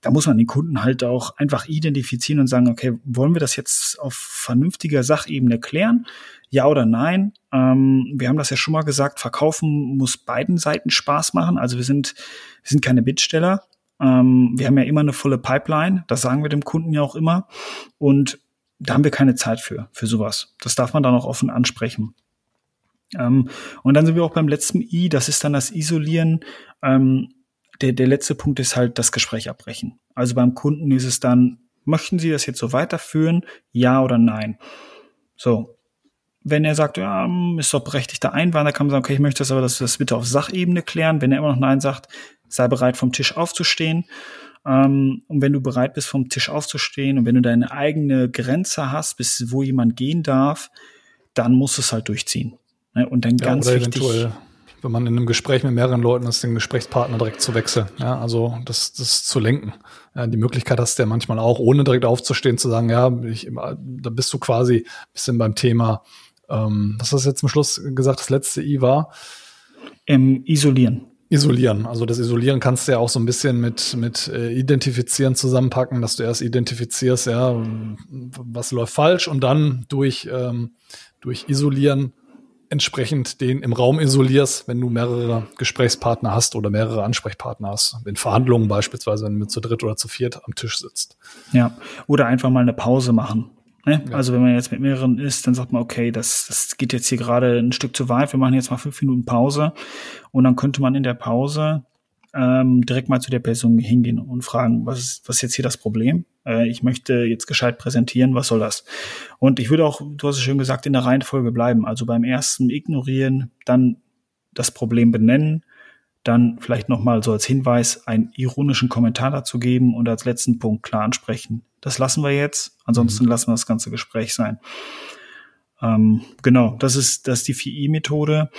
Da muss man den Kunden halt auch einfach identifizieren und sagen, okay, wollen wir das jetzt auf vernünftiger Sachebene klären? Ja oder nein? Ähm, wir haben das ja schon mal gesagt, verkaufen muss beiden Seiten Spaß machen. Also wir sind, wir sind keine Bittsteller. Ähm, wir haben ja immer eine volle Pipeline. Das sagen wir dem Kunden ja auch immer. Und da haben wir keine Zeit für, für sowas. Das darf man dann auch offen ansprechen. Ähm, und dann sind wir auch beim letzten I, das ist dann das Isolieren. Ähm, der, der letzte Punkt ist halt das Gespräch abbrechen. Also beim Kunden ist es dann, möchten Sie das jetzt so weiterführen? Ja oder nein? So. Wenn er sagt, ja, ist doch berechtigter Einwand, dann kann man sagen, okay, ich möchte das aber, dass wir das bitte auf Sachebene klären. Wenn er immer noch Nein sagt, sei bereit, vom Tisch aufzustehen. Ähm, und wenn du bereit bist, vom Tisch aufzustehen und wenn du deine eigene Grenze hast, bis wo jemand gehen darf, dann musst du es halt durchziehen. Ne? Und dann ja, ganz wichtig. Wenn man in einem Gespräch mit mehreren Leuten ist, den Gesprächspartner direkt zu wechseln. Ja, also das, das zu lenken. Ja, die Möglichkeit hast du ja manchmal auch, ohne direkt aufzustehen, zu sagen, ja, ich, da bist du quasi bisschen beim Thema, ähm, was hast du jetzt zum Schluss gesagt, das letzte I war? Ähm, isolieren. Isolieren. Also das Isolieren kannst du ja auch so ein bisschen mit, mit äh, Identifizieren zusammenpacken, dass du erst identifizierst, ja, was läuft falsch und dann durch, ähm, durch Isolieren entsprechend den im Raum isolierst, wenn du mehrere Gesprächspartner hast oder mehrere Ansprechpartner hast. In Verhandlungen beispielsweise, wenn du zu dritt oder zu viert am Tisch sitzt. Ja, oder einfach mal eine Pause machen. Ne? Ja. Also wenn man jetzt mit mehreren ist, dann sagt man, okay, das, das geht jetzt hier gerade ein Stück zu weit, wir machen jetzt mal fünf Minuten Pause und dann könnte man in der Pause ähm, direkt mal zu der Person hingehen und fragen, was ist, was ist jetzt hier das Problem? Äh, ich möchte jetzt gescheit präsentieren, was soll das? Und ich würde auch, du hast es schön gesagt, in der Reihenfolge bleiben. Also beim ersten ignorieren, dann das Problem benennen, dann vielleicht nochmal so als Hinweis einen ironischen Kommentar dazu geben und als letzten Punkt klar ansprechen. Das lassen wir jetzt, ansonsten mhm. lassen wir das ganze Gespräch sein. Ähm, genau, das ist, das ist die 4i-Methode.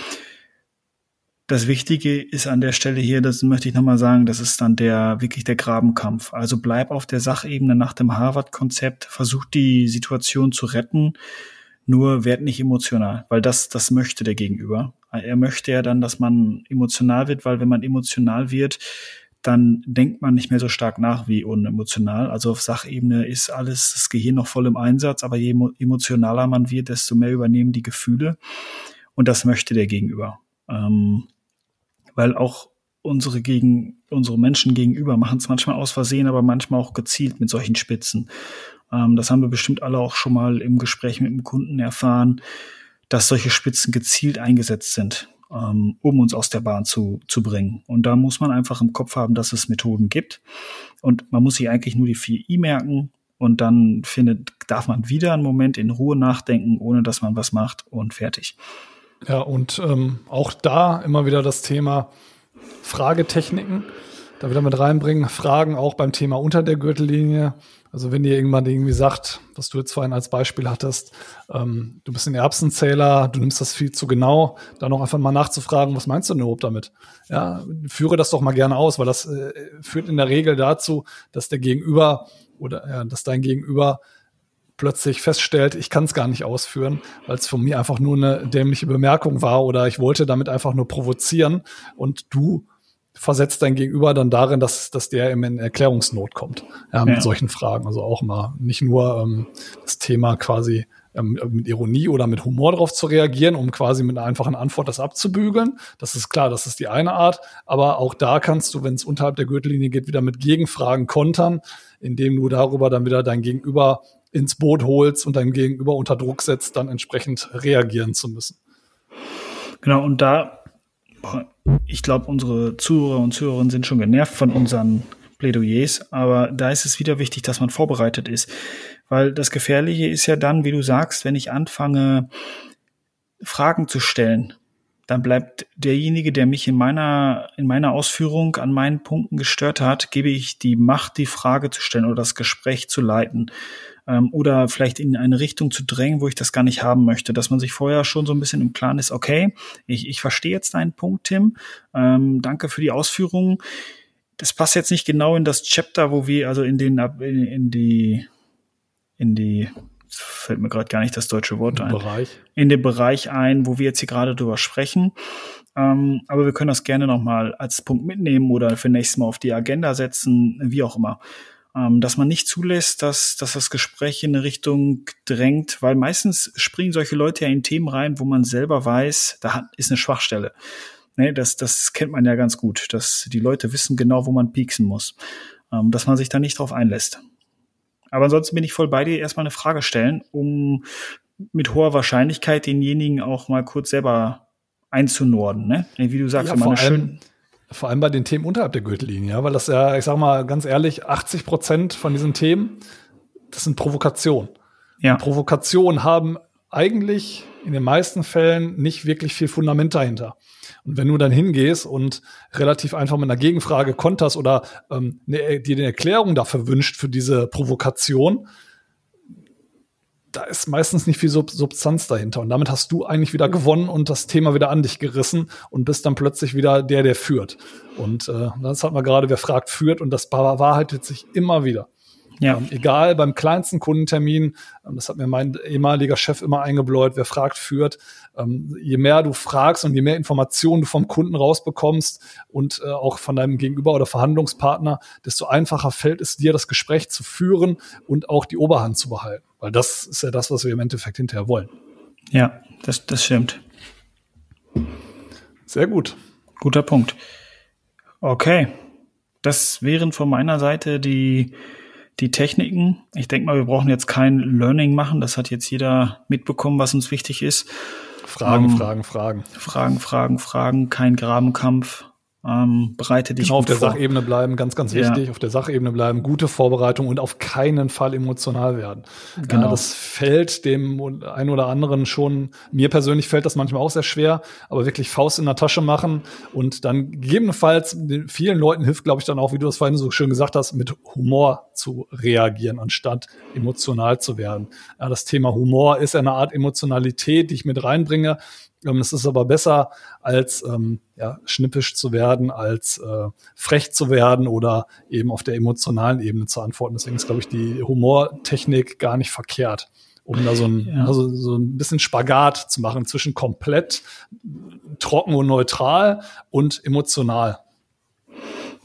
Das Wichtige ist an der Stelle hier, das möchte ich nochmal sagen, das ist dann der, wirklich der Grabenkampf. Also bleib auf der Sachebene nach dem Harvard-Konzept, versuch die Situation zu retten, nur werd nicht emotional, weil das, das möchte der Gegenüber. Er möchte ja dann, dass man emotional wird, weil wenn man emotional wird, dann denkt man nicht mehr so stark nach wie unemotional. Also auf Sachebene ist alles, das Gehirn noch voll im Einsatz, aber je emotionaler man wird, desto mehr übernehmen die Gefühle. Und das möchte der Gegenüber. Ähm, weil auch unsere gegen unsere Menschen gegenüber machen es manchmal aus Versehen, aber manchmal auch gezielt mit solchen Spitzen. Ähm, das haben wir bestimmt alle auch schon mal im Gespräch mit dem Kunden erfahren, dass solche Spitzen gezielt eingesetzt sind, ähm, um uns aus der Bahn zu, zu bringen. Und da muss man einfach im Kopf haben, dass es Methoden gibt. Und man muss sich eigentlich nur die vier I merken und dann findet, darf man wieder einen Moment in Ruhe nachdenken, ohne dass man was macht und fertig. Ja, und ähm, auch da immer wieder das Thema Fragetechniken da wieder mit reinbringen. Fragen auch beim Thema unter der Gürtellinie. Also wenn dir irgendwann irgendwie sagt, was du jetzt vorhin als Beispiel hattest, ähm, du bist ein Erbsenzähler, du nimmst das viel zu genau, dann auch einfach mal nachzufragen, was meinst du denn überhaupt damit? Ja, führe das doch mal gerne aus, weil das äh, führt in der Regel dazu, dass der Gegenüber oder ja, dass dein Gegenüber plötzlich feststellt, ich kann es gar nicht ausführen, weil es von mir einfach nur eine dämliche Bemerkung war oder ich wollte damit einfach nur provozieren und du versetzt dein Gegenüber dann darin, dass, dass der eben in Erklärungsnot kommt ja, mit ja. solchen Fragen. Also auch mal nicht nur ähm, das Thema quasi ähm, mit Ironie oder mit Humor darauf zu reagieren, um quasi mit einer einfachen Antwort das abzubügeln. Das ist klar, das ist die eine Art. Aber auch da kannst du, wenn es unterhalb der Gürtellinie geht, wieder mit Gegenfragen kontern, indem du darüber dann wieder dein Gegenüber ins Boot holst und dein Gegenüber unter Druck setzt, dann entsprechend reagieren zu müssen. Genau, und da ich glaube, unsere Zuhörer und Zuhörerinnen sind schon genervt von unseren Plädoyers, aber da ist es wieder wichtig, dass man vorbereitet ist. Weil das Gefährliche ist ja dann, wie du sagst, wenn ich anfange, Fragen zu stellen, dann bleibt derjenige, der mich in meiner, in meiner Ausführung an meinen Punkten gestört hat, gebe ich die Macht, die Frage zu stellen oder das Gespräch zu leiten ähm, oder vielleicht in eine Richtung zu drängen, wo ich das gar nicht haben möchte. Dass man sich vorher schon so ein bisschen im Klaren ist, okay, ich, ich verstehe jetzt deinen Punkt, Tim. Ähm, danke für die Ausführungen. Das passt jetzt nicht genau in das Chapter, wo wir, also in den, in, in die, in die, fällt mir gerade gar nicht das deutsche Wort ein. Bereich. In den Bereich ein, wo wir jetzt hier gerade drüber sprechen. Ähm, aber wir können das gerne nochmal als Punkt mitnehmen oder für nächstes Mal auf die Agenda setzen, wie auch immer dass man nicht zulässt, dass, dass das Gespräch in eine Richtung drängt, weil meistens springen solche Leute ja in Themen rein, wo man selber weiß, da hat, ist eine Schwachstelle. Ne, das, das kennt man ja ganz gut, dass die Leute wissen genau, wo man pieksen muss, ähm, dass man sich da nicht drauf einlässt. Aber ansonsten bin ich voll bei dir, erstmal eine Frage stellen, um mit hoher Wahrscheinlichkeit denjenigen auch mal kurz selber einzunorden, ne? Wie du sagst, ja, immer eine schön vor allem bei den Themen unterhalb der Gürtellinie, ja, weil das ja, ich sag mal ganz ehrlich, 80 Prozent von diesen Themen, das sind Provokationen. Ja. Provokationen haben eigentlich in den meisten Fällen nicht wirklich viel Fundament dahinter. Und wenn du dann hingehst und relativ einfach mit einer Gegenfrage konterst oder ähm, ne, dir eine Erklärung dafür wünscht für diese Provokation, da ist meistens nicht viel Sub Substanz dahinter. Und damit hast du eigentlich wieder gewonnen und das Thema wieder an dich gerissen und bist dann plötzlich wieder der, der führt. Und äh, das hat man gerade, wer fragt, führt und das bewahrheitet sich immer wieder. Ja. Ähm, egal, beim kleinsten Kundentermin, ähm, das hat mir mein ehemaliger Chef immer eingebläut, wer fragt, führt. Ähm, je mehr du fragst und je mehr Informationen du vom Kunden rausbekommst und äh, auch von deinem Gegenüber oder Verhandlungspartner, desto einfacher fällt es dir, das Gespräch zu führen und auch die Oberhand zu behalten. Weil das ist ja das, was wir im Endeffekt hinterher wollen. Ja, das, das stimmt. Sehr gut. Guter Punkt. Okay. Das wären von meiner Seite die die Techniken. Ich denke mal, wir brauchen jetzt kein Learning machen. Das hat jetzt jeder mitbekommen, was uns wichtig ist. Fragen, um, ähm, Fragen, Fragen. Fragen, Fragen, Fragen. Kein Grabenkampf. Ähm, bereite dich genau, auf der vor. Sachebene bleiben, ganz, ganz wichtig. Ja. Auf der Sachebene bleiben, gute Vorbereitung und auf keinen Fall emotional werden. Genau. Ja, das fällt dem einen oder anderen schon, mir persönlich fällt das manchmal auch sehr schwer, aber wirklich Faust in der Tasche machen und dann gegebenenfalls vielen Leuten hilft, glaube ich, dann auch, wie du das vorhin so schön gesagt hast, mit Humor zu reagieren, anstatt emotional zu werden. Ja, das Thema Humor ist eine Art Emotionalität, die ich mit reinbringe, es ist aber besser, als ähm, ja, schnippisch zu werden, als äh, frech zu werden oder eben auf der emotionalen Ebene zu antworten. Deswegen ist, glaube ich, die Humortechnik gar nicht verkehrt, um da so ein, ja. also so ein bisschen Spagat zu machen zwischen komplett trocken und neutral und emotional.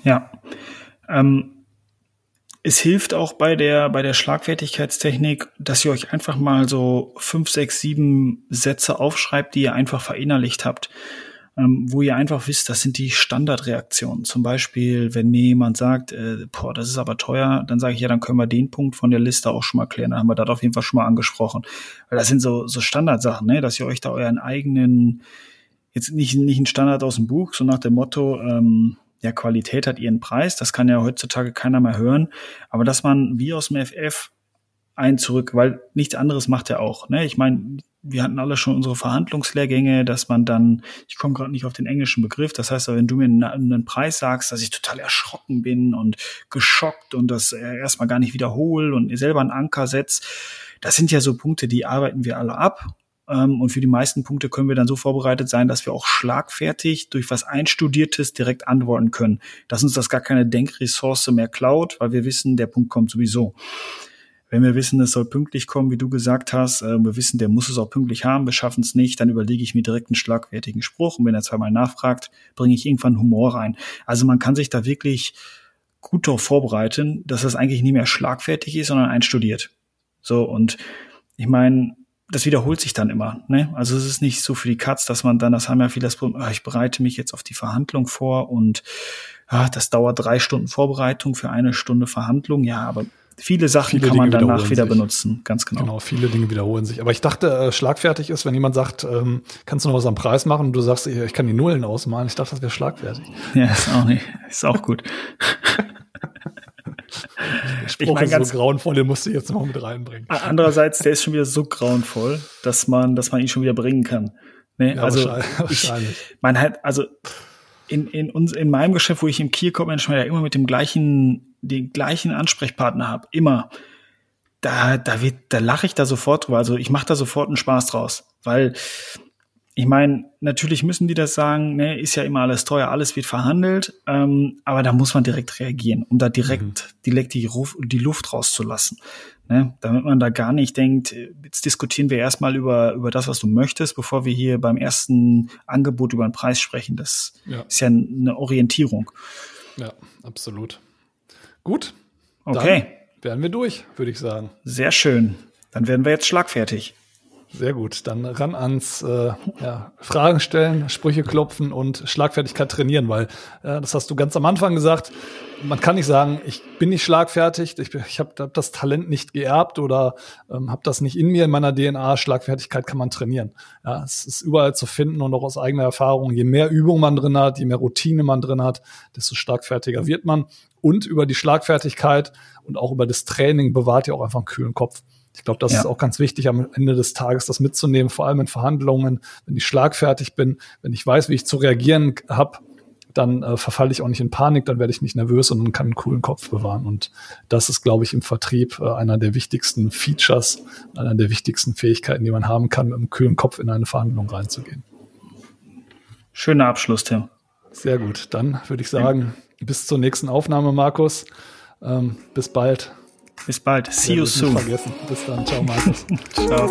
Ja. Ähm, es hilft auch bei der, bei der Schlagfertigkeitstechnik, dass ihr euch einfach mal so fünf, sechs, sieben Sätze aufschreibt, die ihr einfach verinnerlicht habt ähm, wo ihr einfach wisst, das sind die Standardreaktionen. Zum Beispiel, wenn mir jemand sagt, äh, boah, das ist aber teuer, dann sage ich, ja, dann können wir den Punkt von der Liste auch schon mal klären. Dann haben wir das auf jeden Fall schon mal angesprochen. Weil das sind so, so Standardsachen, ne? dass ihr euch da euren eigenen, jetzt nicht, nicht ein Standard aus dem Buch, so nach dem Motto, ähm, ja, Qualität hat ihren Preis, das kann ja heutzutage keiner mehr hören, aber dass man wie aus dem FF ein zurück, weil nichts anderes macht er auch. Ne? Ich meine, wir hatten alle schon unsere Verhandlungslehrgänge, dass man dann, ich komme gerade nicht auf den englischen Begriff, das heißt, wenn du mir einen, Preis sagst, dass ich total erschrocken bin und geschockt und das erstmal gar nicht wiederhole und selber einen Anker setzt, das sind ja so Punkte, die arbeiten wir alle ab. Ähm, und für die meisten Punkte können wir dann so vorbereitet sein, dass wir auch schlagfertig durch was Einstudiertes direkt antworten können. Dass uns das gar keine Denkressource mehr klaut, weil wir wissen, der Punkt kommt sowieso. Wenn wir wissen, es soll pünktlich kommen, wie du gesagt hast, äh, wir wissen, der muss es auch pünktlich haben, wir schaffen es nicht, dann überlege ich mir direkt einen schlagfertigen Spruch und wenn er zweimal nachfragt, bringe ich irgendwann Humor rein. Also man kann sich da wirklich gut darauf vorbereiten, dass das eigentlich nie mehr schlagfertig ist, sondern einstudiert. So, und ich meine, das wiederholt sich dann immer. Ne? Also es ist nicht so für die Katz, dass man dann, das haben ja viele das Problem, ah, ich bereite mich jetzt auf die Verhandlung vor und ah, das dauert drei Stunden Vorbereitung für eine Stunde Verhandlung. Ja, aber viele Sachen viele kann man Dinge danach wieder sich. benutzen, ganz genau. Genau, viele Dinge wiederholen sich. Aber ich dachte, äh, schlagfertig ist, wenn jemand sagt, ähm, kannst du noch was am Preis machen und du sagst, ich, ich kann die Nullen ausmalen. Ich dachte, das wäre schlagfertig. Ja, ist auch nicht, ist auch gut. Der Spruch ich mein, ist so grauenvoll, den musst du jetzt noch mit reinbringen. Andererseits, der ist schon wieder so grauenvoll, dass man, dass man ihn schon wieder bringen kann. Nee, ja, also wahrscheinlich. Ich, man halt, also in, in, uns, in meinem Geschäft, wo ich im Key Account Management ja immer mit dem gleichen, den gleichen Ansprechpartner habe, immer, da, da wird, da lache ich da sofort drüber. Also ich mache da sofort einen Spaß draus, weil ich meine, natürlich müssen die das sagen, ne, ist ja immer alles teuer, alles wird verhandelt, ähm, aber da muss man direkt reagieren, um da direkt, mhm. direkt die, die Luft rauszulassen. Ne? Damit man da gar nicht denkt, jetzt diskutieren wir erstmal über, über das, was du möchtest, bevor wir hier beim ersten Angebot über den Preis sprechen. Das ja. ist ja eine Orientierung. Ja, absolut. Gut. Okay. werden wir durch, würde ich sagen. Sehr schön. Dann werden wir jetzt schlagfertig. Sehr gut. Dann ran ans äh, ja, Fragen stellen, Sprüche klopfen und Schlagfertigkeit trainieren, weil äh, das hast du ganz am Anfang gesagt. Man kann nicht sagen, ich bin nicht schlagfertig, ich, ich habe hab das Talent nicht geerbt oder ähm, habe das nicht in mir, in meiner DNA. Schlagfertigkeit kann man trainieren. Ja, es ist überall zu finden und auch aus eigener Erfahrung. Je mehr Übung man drin hat, je mehr Routine man drin hat, desto schlagfertiger wird man. Und über die Schlagfertigkeit und auch über das Training bewahrt ihr auch einfach einen kühlen Kopf. Ich glaube, das ja. ist auch ganz wichtig, am Ende des Tages das mitzunehmen, vor allem in Verhandlungen, wenn ich schlagfertig bin, wenn ich weiß, wie ich zu reagieren habe, dann äh, verfalle ich auch nicht in Panik, dann werde ich nicht nervös und kann einen coolen Kopf bewahren. Und das ist, glaube ich, im Vertrieb äh, einer der wichtigsten Features, einer der wichtigsten Fähigkeiten, die man haben kann, mit einem kühlen Kopf in eine Verhandlung reinzugehen. Schöner Abschluss, Tim. Sehr gut. Dann würde ich sagen, bis zur nächsten Aufnahme, Markus. Ähm, bis bald. Bis bald. See you soon. Vergessen. Bis dann. Ciao, Markus. Ciao.